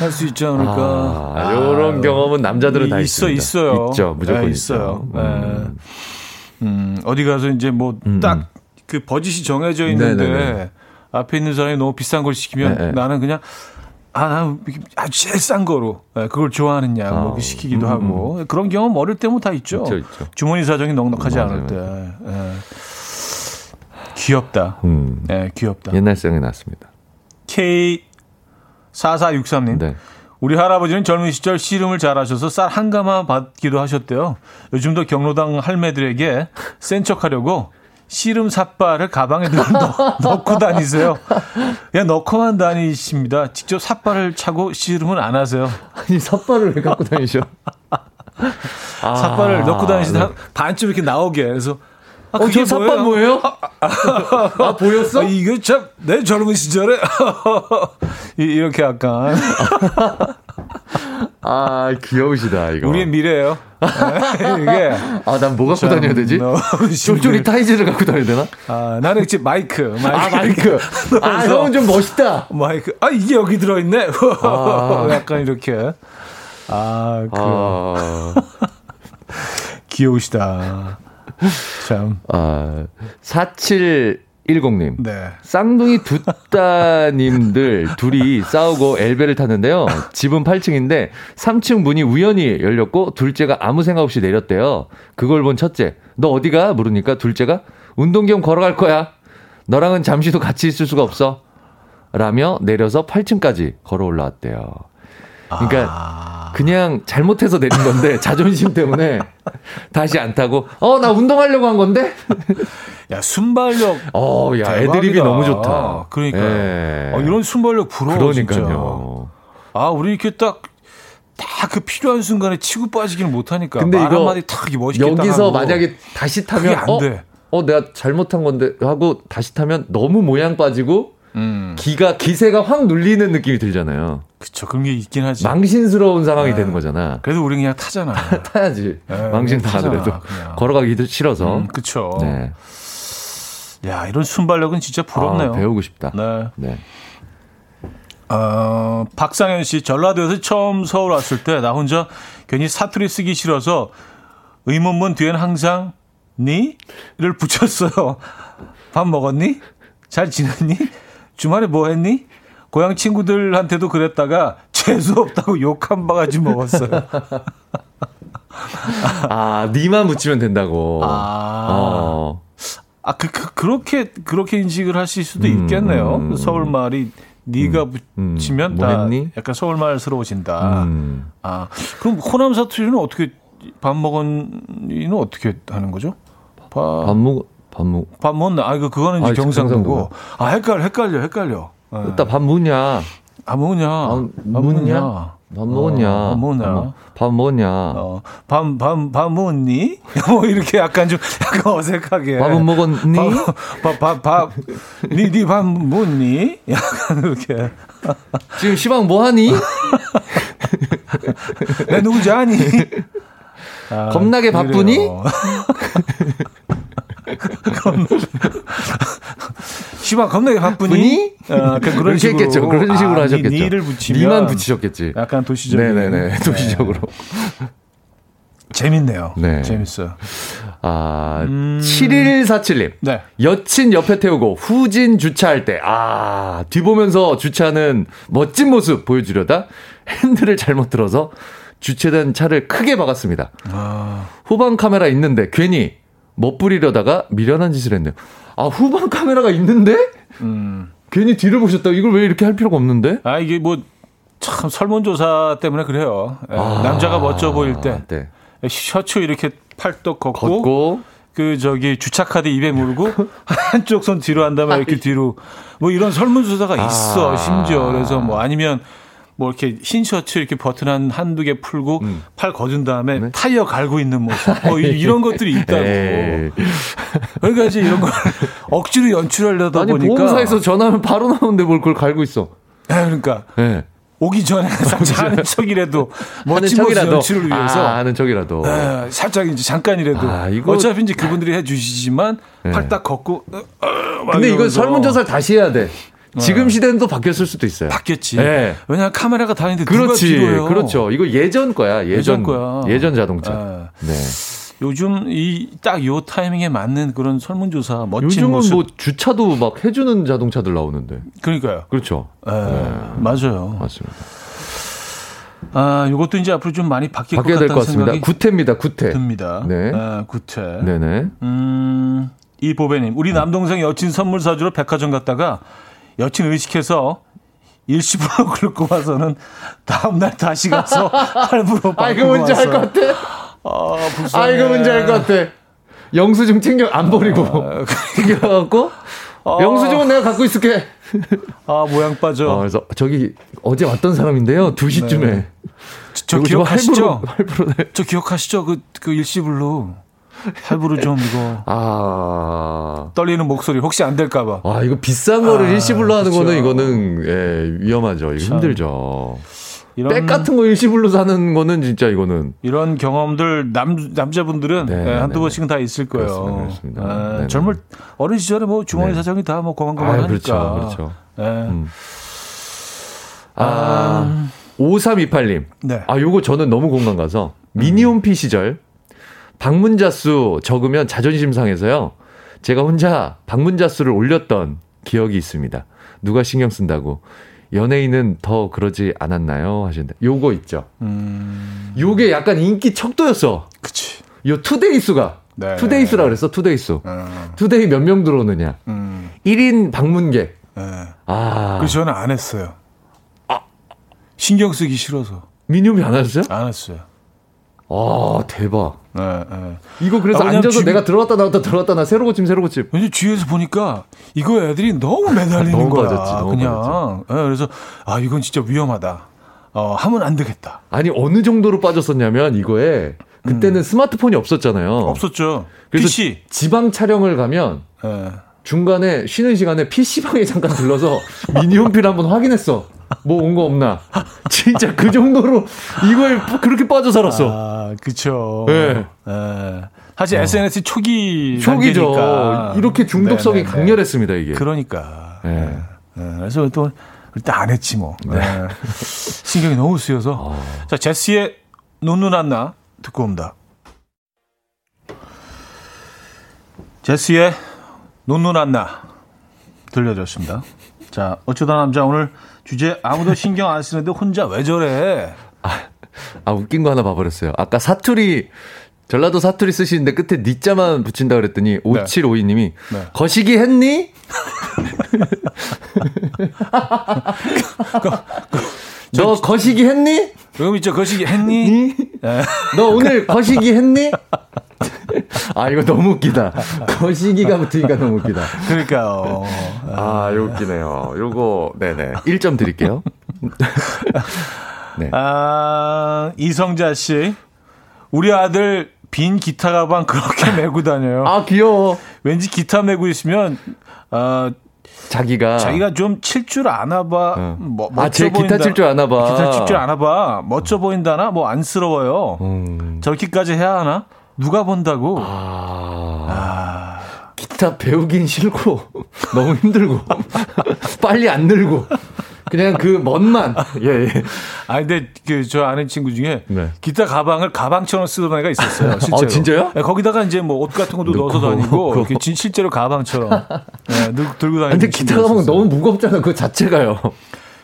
할 수 있지 않을까. 아, 이런 경험은 남자들은 다 있어 있습니다. 있어요. 있죠. 무조건 네, 있어요. 네. 음. 음, 어디 가서 이제 뭐 딱그 음. 버짓이 정해져 있는데 네네네. 앞에 있는 사람이 너무 비싼 걸 시키면 네네. 나는 그냥 아, 나 아주 제일 싼 거로 네, 그걸 좋아하느냐 아, 뭐 시키기도 음, 하고 그런 경험 어릴 때면 다 있죠. 있죠, 있죠. 주머니 사정이 넉넉하지 맞아요, 않을 때. 네. 귀엽다. 음. 네, 귀엽다. 옛날 생각이 났습니다. K4463님. 네. 우리 할아버지는 젊은 시절 씨름을 잘하셔서 쌀 한 가마 받기도 하셨대요. 요즘도 경로당 할매들에게 센 척하려고 씨름 삿발을 가방에 넣, 넣고 다니세요. 그냥 넣고만 다니십니다. 직접 삿발을 차고 씨름은 안 하세요. 아니 삿발을 왜 갖고 다니셔? 아, 삿발을 넣고 다니시다 네. 반쯤 이렇게 나오게 그래서 아, 어, 저 삿발 뭐예요? 아, 아, 보였어? 아, 이거 참, 내 젊은 시절에. 이렇게 약간. 아, 귀여우시다, 이거. 우리의 미래예요 네, 이게. 아, 난 뭐 갖고 다녀야 되지? 쫄쫄이 타이즈를 갖고 다녀야 되나? 아, 나는 지금 마이크. 마이크. 아, 마이크. 아, 형은 좀 멋있다. 마이크. 아, 이게 여기 들어있네. 아. 약간 이렇게. 아, 그. 아. 귀여우시다. 참. 아, 4710님. 네. 쌍둥이 두 따님들 둘이 싸우고 엘베를 탔는데요. 집은 8층인데 3층 문이 우연히 열렸고 둘째가 아무 생각 없이 내렸대요. 그걸 본 첫째. 너 어디가? 물으니까 둘째가 운동 겸 걸어갈 거야. 너랑은 잠시도 같이 있을 수가 없어. 라며 내려서 8층까지 걸어 올라왔대요. 그러니까 아... 그냥 잘못해서 내린 건데 자존심 때문에 다시 안 타고 어 나 운동하려고 한 건데 야 순발력 어야 애드립이 너무 좋다 그러니까 예. 어, 이런 순발력 부러워 그러니까요 진짜. 아 우리 이렇게 딱딱그 필요한 순간에 치고 빠지기는 못하니까 근데 이거 한마디 탁 멋있게 여기서 만약에 다시 타면 안 어? 돼. 어 내가 잘못한 건데 하고 다시 타면 너무 모양 빠지고 음. 기가 기세가 확 눌리는 느낌이 들잖아요. 그쵸. 그런 게 있긴 하지. 망신스러운 상황이 네. 되는 거잖아. 그래도 우리 그냥 타잖아. 타야지. 네, 망신 타더라도. 걸어가기도 싫어서. 음, 그쵸. 네. 야, 이런 순발력은 진짜 부럽네요. 아, 배우고 싶다. 네. 네. 어, 박상현 씨, 전라도에서 처음 서울 왔을 때 나 혼자 괜히 사투리 쓰기 싫어서 의문문 뒤엔 항상 니?를 붙였어요. 밥 먹었니? 잘 지냈니? 주말에 뭐 했니? 고향 친구들한테도 그랬다가 재수 없다고 욕 한 바가지 먹었어요. 아, 니만 붙이면 된다고. 아. 어. 아, 그, 그, 그렇게, 그렇게 인식을 하실 수도 음, 있겠네요. 음, 서울말이 니가 음. 붙이면 뭐다 했니? 약간 서울말스러워진다. 음. 아, 그럼 호남 사투리는 어떻게 밥 먹은이는 어떻게 하는 거죠? 밥, 밥 먹, 밥 먹. 밥 먹나? 아, 이거 그거는 이제 아, 경상도고. 경상도고. 아, 헷갈려, 헷갈려, 헷갈려. 예. 일단 밥 먹냐? 아? 밥밥 먹냐? 먹냐? 밥 먹었냐? 어, 밥 먹냐? 밥, 먹- 밥 먹었냐? 어, 밥, 밥, 밥 먹었니? 뭐 이렇게 약간 좀, 약간 어색하게. 밥은 먹었니? 밥, 밥, 밥, 니, 니밥 먹니? 약간 그렇게. 지금 시방 뭐 하니? 내 누군지 아니? 아, 겁나게 바쁘니? 겁나- 시방 겁나게 바쁘니? 아, 그런 식으로. 했겠죠. 그런 식으로 아, 하셨겠죠. 니, 를 붙이면. 니만 붙이셨겠지. 약간 도시적인. 네네네. 도시적으로. 재밌네요. 네. 재밌어요. 아, 7147님. 네. 여친 옆에 태우고 후진 주차할 때, 아, 뒤보면서 주차하는 멋진 모습 보여주려다 핸들을 잘못 들어서 주차된 차를 크게 박았습니다. 아, 후방 카메라 있는데 괜히 멋부리려다가 미련한 짓을 했네요. 아, 후방 카메라가 있는데? 음. 괜히 뒤를 보셨다. 이걸 왜 이렇게 할 필요가 없는데? 아, 이게 뭐, 참 설문조사 때문에 그래요. 예, 아, 남자가 멋져 보일 때. 네. 셔츠 이렇게 팔떡 걷고, 걷고, 그 저기 주차 카드 입에 물고 한쪽 손 뒤로 한 다음에 이렇게 뒤로 뭐 이런 설문조사가 있어 아. 심지어 그래서 뭐 아니면 뭐 이렇게 흰 셔츠 이렇게 버튼 한 한두 개 풀고 음. 팔 거둔 다음에 네. 타이어 갈고 있는 모습 뭐 이- 이런 것들이 있다고 에이. 그러니까 이제 이런 걸 억지로 연출하려다 아니, 보니까 보험사에서 전화하면 바로 나오는데 뭘 그걸 갈고 있어. 예, 그러니까 예. 오기 전에 살짝 하는 척이라도 멋진 모습 척이라도. 연출을 위해서 아, 하는 척이라도. 예, 살짝 이제 잠깐이라도 아, 이거- 어차피 이제 그분들이 해주시지만 네. 팔딱 걷고 어, 어, 막 근데 이거 이러면서 설문조사를 다시 해야 돼. 지금 시대는 또 바뀌었을 수도 있어요. 바뀌었지. 네. 왜냐하면 카메라가 다 있는데 그렇지. 그렇죠. 이거 예전 거야. 예전, 예전 거야. 예전 자동차. 예. 네. 요즘 이 딱 요 타이밍에 맞는 그런 설문조사 멋진 요즘은 모습. 뭐 주차도 막 해주는 자동차들 나오는데. 그러니까요. 그렇죠. 예, 네. 맞아요. 맞습니다. 아, 요것도 이제 앞으로 좀 많이 바뀔 것 바뀌어야 될 것 같습니다. 구태입니다. 구태. 듭니다. 네. 아, 구태. 네네. 음, 이 보배님, 우리 남동생 여친 선물 사주러 백화점 갔다가 여친 의식해서 일시불로 긁고 와서는 다음날 다시 가서 할부로 받고 아, 이거 뭔지 알 것. 같아. 아, 불쌍해. 아, 이거 뭔지 알것 같아. 영수증 챙겨, 안 버리고. 챙겨갖고. 아. 영수증은 내가 갖고 있을게. 아, 모양 빠져. 어, 그래서 저기 어제 왔던 사람인데요. 2시쯤에. 네. 저 이거 기억하시죠? 할부로, 할부로 내. 저 기억하시죠? 그, 그 일시불로. 할부로 좀 이거. 아. 떨리는 목소리 혹시 안 될까봐. 아, 이거 비싼 거를 아, 일시불로 하는 그쵸. 거는 이거는, 예, 위험하죠. 이거 참. 힘들죠. 이런, 백 같은 거 일시불로 사는 거는 진짜 이거는. 이런 경험들 남, 남자분들은 네, 예, 네, 한두 네. 번씩은 다 있을 거예요. 그렇습니다, 그렇습니다. 예, 네, 네. 젊을, 어린 시절에 뭐 주머니 네. 사정이 다뭐 아, 고만고만하니까. 그렇죠. 그렇죠. 예. 음. 아, 5328님. 네. 아, 요거 저는 너무 공감 가서. 미니홈피 시절 방문자 수 적으면 자존심 상해서요. 제가 혼자 방문자 수를 올렸던 기억이 있습니다. 누가 신경 쓴다고. 연예인은 더 그러지 않았나요? 하시는데. 요거 있죠. 음, 요게 약간 인기 척도였어. 그치. 요 today 수가. 네. today 수라 그랬어, today 수. 어, today 몇 명 들어오느냐. 음, 1일 방문객. 예. 아. 그래서 저는 안 했어요. 신경 쓰기 싫어서. 미니홈피 안 하셨어요? 안 했어요. 아, 대박. 예, 예. 이거 그래서 아, 앉아서 지금- 내가 들어갔다 나왔다 들어갔다 나 새로 고침 새로 고침. 왠지 뒤에서 보니까 이거 애들이 너무 매달리는 너무 거야. 빠졌지, 너무 그냥. 예, 그래서 아 이건 진짜 위험하다. 어, 하면 안 되겠다. 아니 어느 정도로 빠졌었냐면 이거에 그때는 스마트폰이 없었잖아요. 음. 없었죠. 그래서 PC. 지방 촬영을 가면 예. 중간에 쉬는 시간에 PC방에 잠깐 들러서 미니홈피를 한번 확인했어. 뭐 온 거 없나? 진짜 그 정도로 이걸 그렇게 빠져 살았어. 아, 그쵸. 네. 네. 사실 어. SNS 초기 초기죠. 단계니까. 이렇게 중독성이 네네네. 강렬했습니다 이게. 그러니까. 네. 네. 그래서 또 일단 안 했지 뭐. 네. 네. 신경이 너무 쓰여서. 어. 자 제시의 눈눈 안나 듣고 옵니다. 제시의 눈눈 안나 들려줬습니다. 자 어쩌다 남자 오늘 주제 아무도 신경 안 쓰는데 혼자 왜 저래? 아, 아 웃긴 거 하나 봐버렸어요. 아까 사투리 전라도 사투리 쓰시는데 끝에 니자만 붙인다 그랬더니 5752님이 네. 거시기 했니? 너 거시기 했니? 그럼 있죠 거시기 했니? 네. 너 오늘 거시기 했니? 아 이거 너무 웃기다. 거시기가 붙으니까 너무 웃기다. 그러니까요. 아, 이거 웃기네요. 요거 네네 1점 드릴게요. 네. 아 이성자 씨, 우리 아들 빈 기타 가방 그렇게 메고 다녀요. 아, 귀여워. 왠지 기타 메고 있으면, 어, 자기가 자기가 좀 칠 줄 아나 봐. 응. 뭐, 아, 제 기타 칠 줄 아나 봐. 기타 칠 줄 아나 봐. 멋져 보인다나? 뭐 안쓰러워요. 음. 저렇게까지 해야 하나? 누가 본다고? 아. 아. 기타 배우긴 싫고 너무 힘들고 빨리 안 늘고 그냥 그 멋만. 예, 예. 아, 근데 그 저 아는 친구 중에 네. 기타 가방을 가방처럼 쓰던 애가 있었어요. 실제로. 어, 진짜요? 네, 거기다가 이제 뭐 옷 같은 것도 넣어서 다니고 이렇게 실제로 가방처럼 네, 들고 다니는. 근데 기타 가방 너무 무겁잖아. 그 자체가요.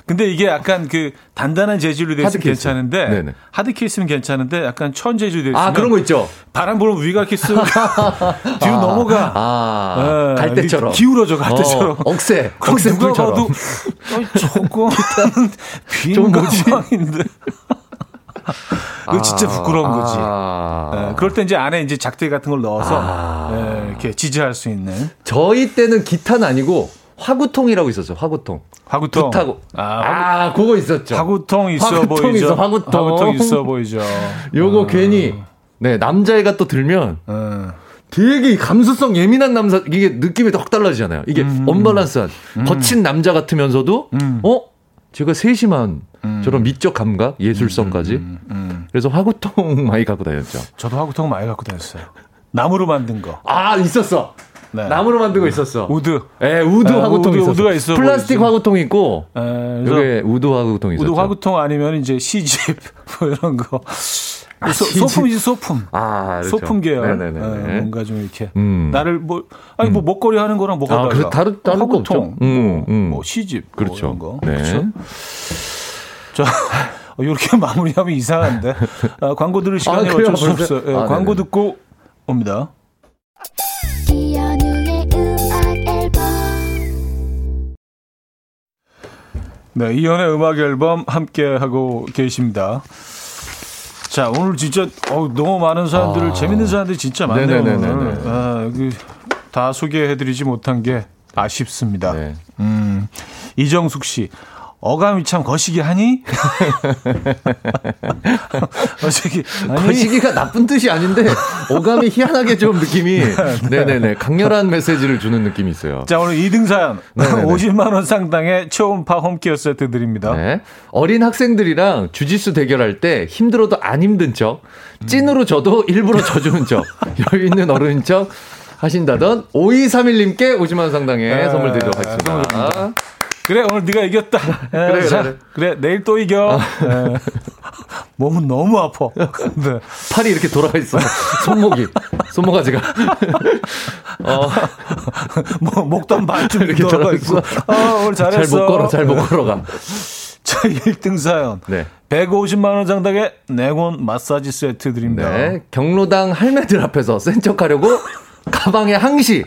근데 이게 약간 그 단단한 재질로 되어 있으면 괜찮은데 네네. 하드 케이스는 괜찮은데 약간 천 재질로 되어 있으면 아 그런 거 있죠. 바람 불면 위가 이렇게 쓱 뒤로 아, 넘어가. 아, 네, 갈대처럼 기울어져 갈대처럼. 어, 억새. 억새 누가 불처럼. 봐도 어, 조금 빈 가방인데. 이거 진짜 아, 부끄러운 거지. 아, 네, 그럴 때 이제 안에 이제 작대 같은 걸 넣어서 아, 네, 이렇게 지지할 수 있는. 저희 때는 기타는 아니고 화구통이라고 있었어요. 화구통. 화구통. 타고. 아, 아, 그거 있었죠. 화구통 있어 화구통 보이죠. 있어, 화구통. 화구통 있어 보이죠. 요거 어. 괜히 네 남자애가 또 들면. 어. 되게 감수성 예민한 남자 이게 느낌이 확 달라지잖아요. 이게 음, 언밸런스한 음. 거친 남자 같으면서도 음. 어 제가 세심한 음. 저런 미적 감각 예술성까지 음, 음, 그래서 화구통 많이 갖고 다녔죠. 저도 화구통 많이 갖고 다녔어요. 나무로 만든 거. 아 있었어. 네. 나무로 거 있었어. wood. 예, wood 네, 화구통 wood, wood가 있어. 플라스틱 화구통 있고. 예, 여기 wood 화구통 있었죠. wood 화구통 아니면 이제 시집 뭐 이런 거. 아, 소, 소품이지 소품. 아, 그렇죠. 소품 계열. 네네네. 네, 뭔가 좀 이렇게 음. 나를 뭐 아니 뭐 음. 먹거리 하는 거랑 뭐가 아, 달라? 다른 다른 거 없죠. 음, 음. 뭐 시집 뭐 그렇죠. 뭐 네. 그렇죠. 자. 이렇게 마무리하면 이상한데 아, 광고 들을 시간이 아, 어쩔 수 없어요. 네, 아, 광고 듣고 옵니다. 네, 이연의 음악 앨범 함께 하고 계십니다. 자, 오늘 진짜 어, 너무 많은 사람들을 아. 재밌는 사람들이 진짜 많네요. 네네네네. 아, 그, 다 소개해드리지 못한 게 아쉽습니다. 네. 음, 이정숙 씨, 어감이 참 거시기 하니? 거시기, 아니? 거시기가 나쁜 뜻이 아닌데, 어감이 희한하게 좀 느낌이, 네네네, 강렬한 메시지를 주는 느낌이 있어요. 자, 오늘 2등 사연. 50만 원 상당의 초음파 홈케어 세트 드립니다. 네. 어린 학생들이랑 주짓수 대결할 때 힘들어도 안 힘든 척, 찐으로 져도 일부러 져주는 척, 여유 있는 어른인 척 하신다던 5231님께 50만 원 상당의 네. 선물 드리도록 하겠습니다. 그래 오늘 네가 이겼다. 그래 자, 그래, 그래 내일 또 이겨. 어. 네. 몸은 너무 아파. 네. 팔이 이렇게 돌아가 있어. 손목이 손모가지가. 어. 뭐 목단 반쯤 이렇게 돌아가 있고. 아 오늘 잘했어. 잘 못 걸어, 잘 못 걸어가. 자 1등 사연. 네. 150만 원 상당의 냉온 마사지 세트 드립니다. 네. 경로당 할매들 앞에서 센 척하려고 가방에 항시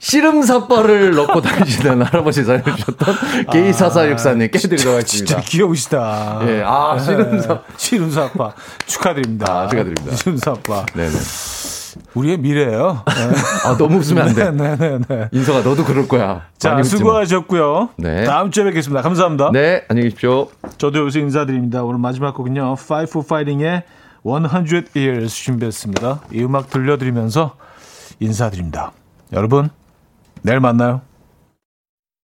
씨름 사발을 넣고 다니시는 할아버지 사연주셨던 아, 게이사사육사님 깨드리도록 하겠습니다. 진짜 귀여우시다. 예, 아, 씨름사. 네. 씨름사파. 축하드립니다. 아, 축하드립니다. 씨름사파. 네네. 우리의 미래예요. 네. 아, 너무 웃으면 안 돼. 네네네. 네, 네. 인서가 너도 그럴 거야. 자, 수고하셨고요. 네. 다음 주에 뵙겠습니다. 감사합니다. 네, 안녕히 계십시오. 저도 여기서 인사드립니다. 오늘 마지막 곡은요. Five for Fighting의 100 Years 준비했습니다. 이 음악 들려드리면서 인사드립니다. 여러분, 내일 만나요.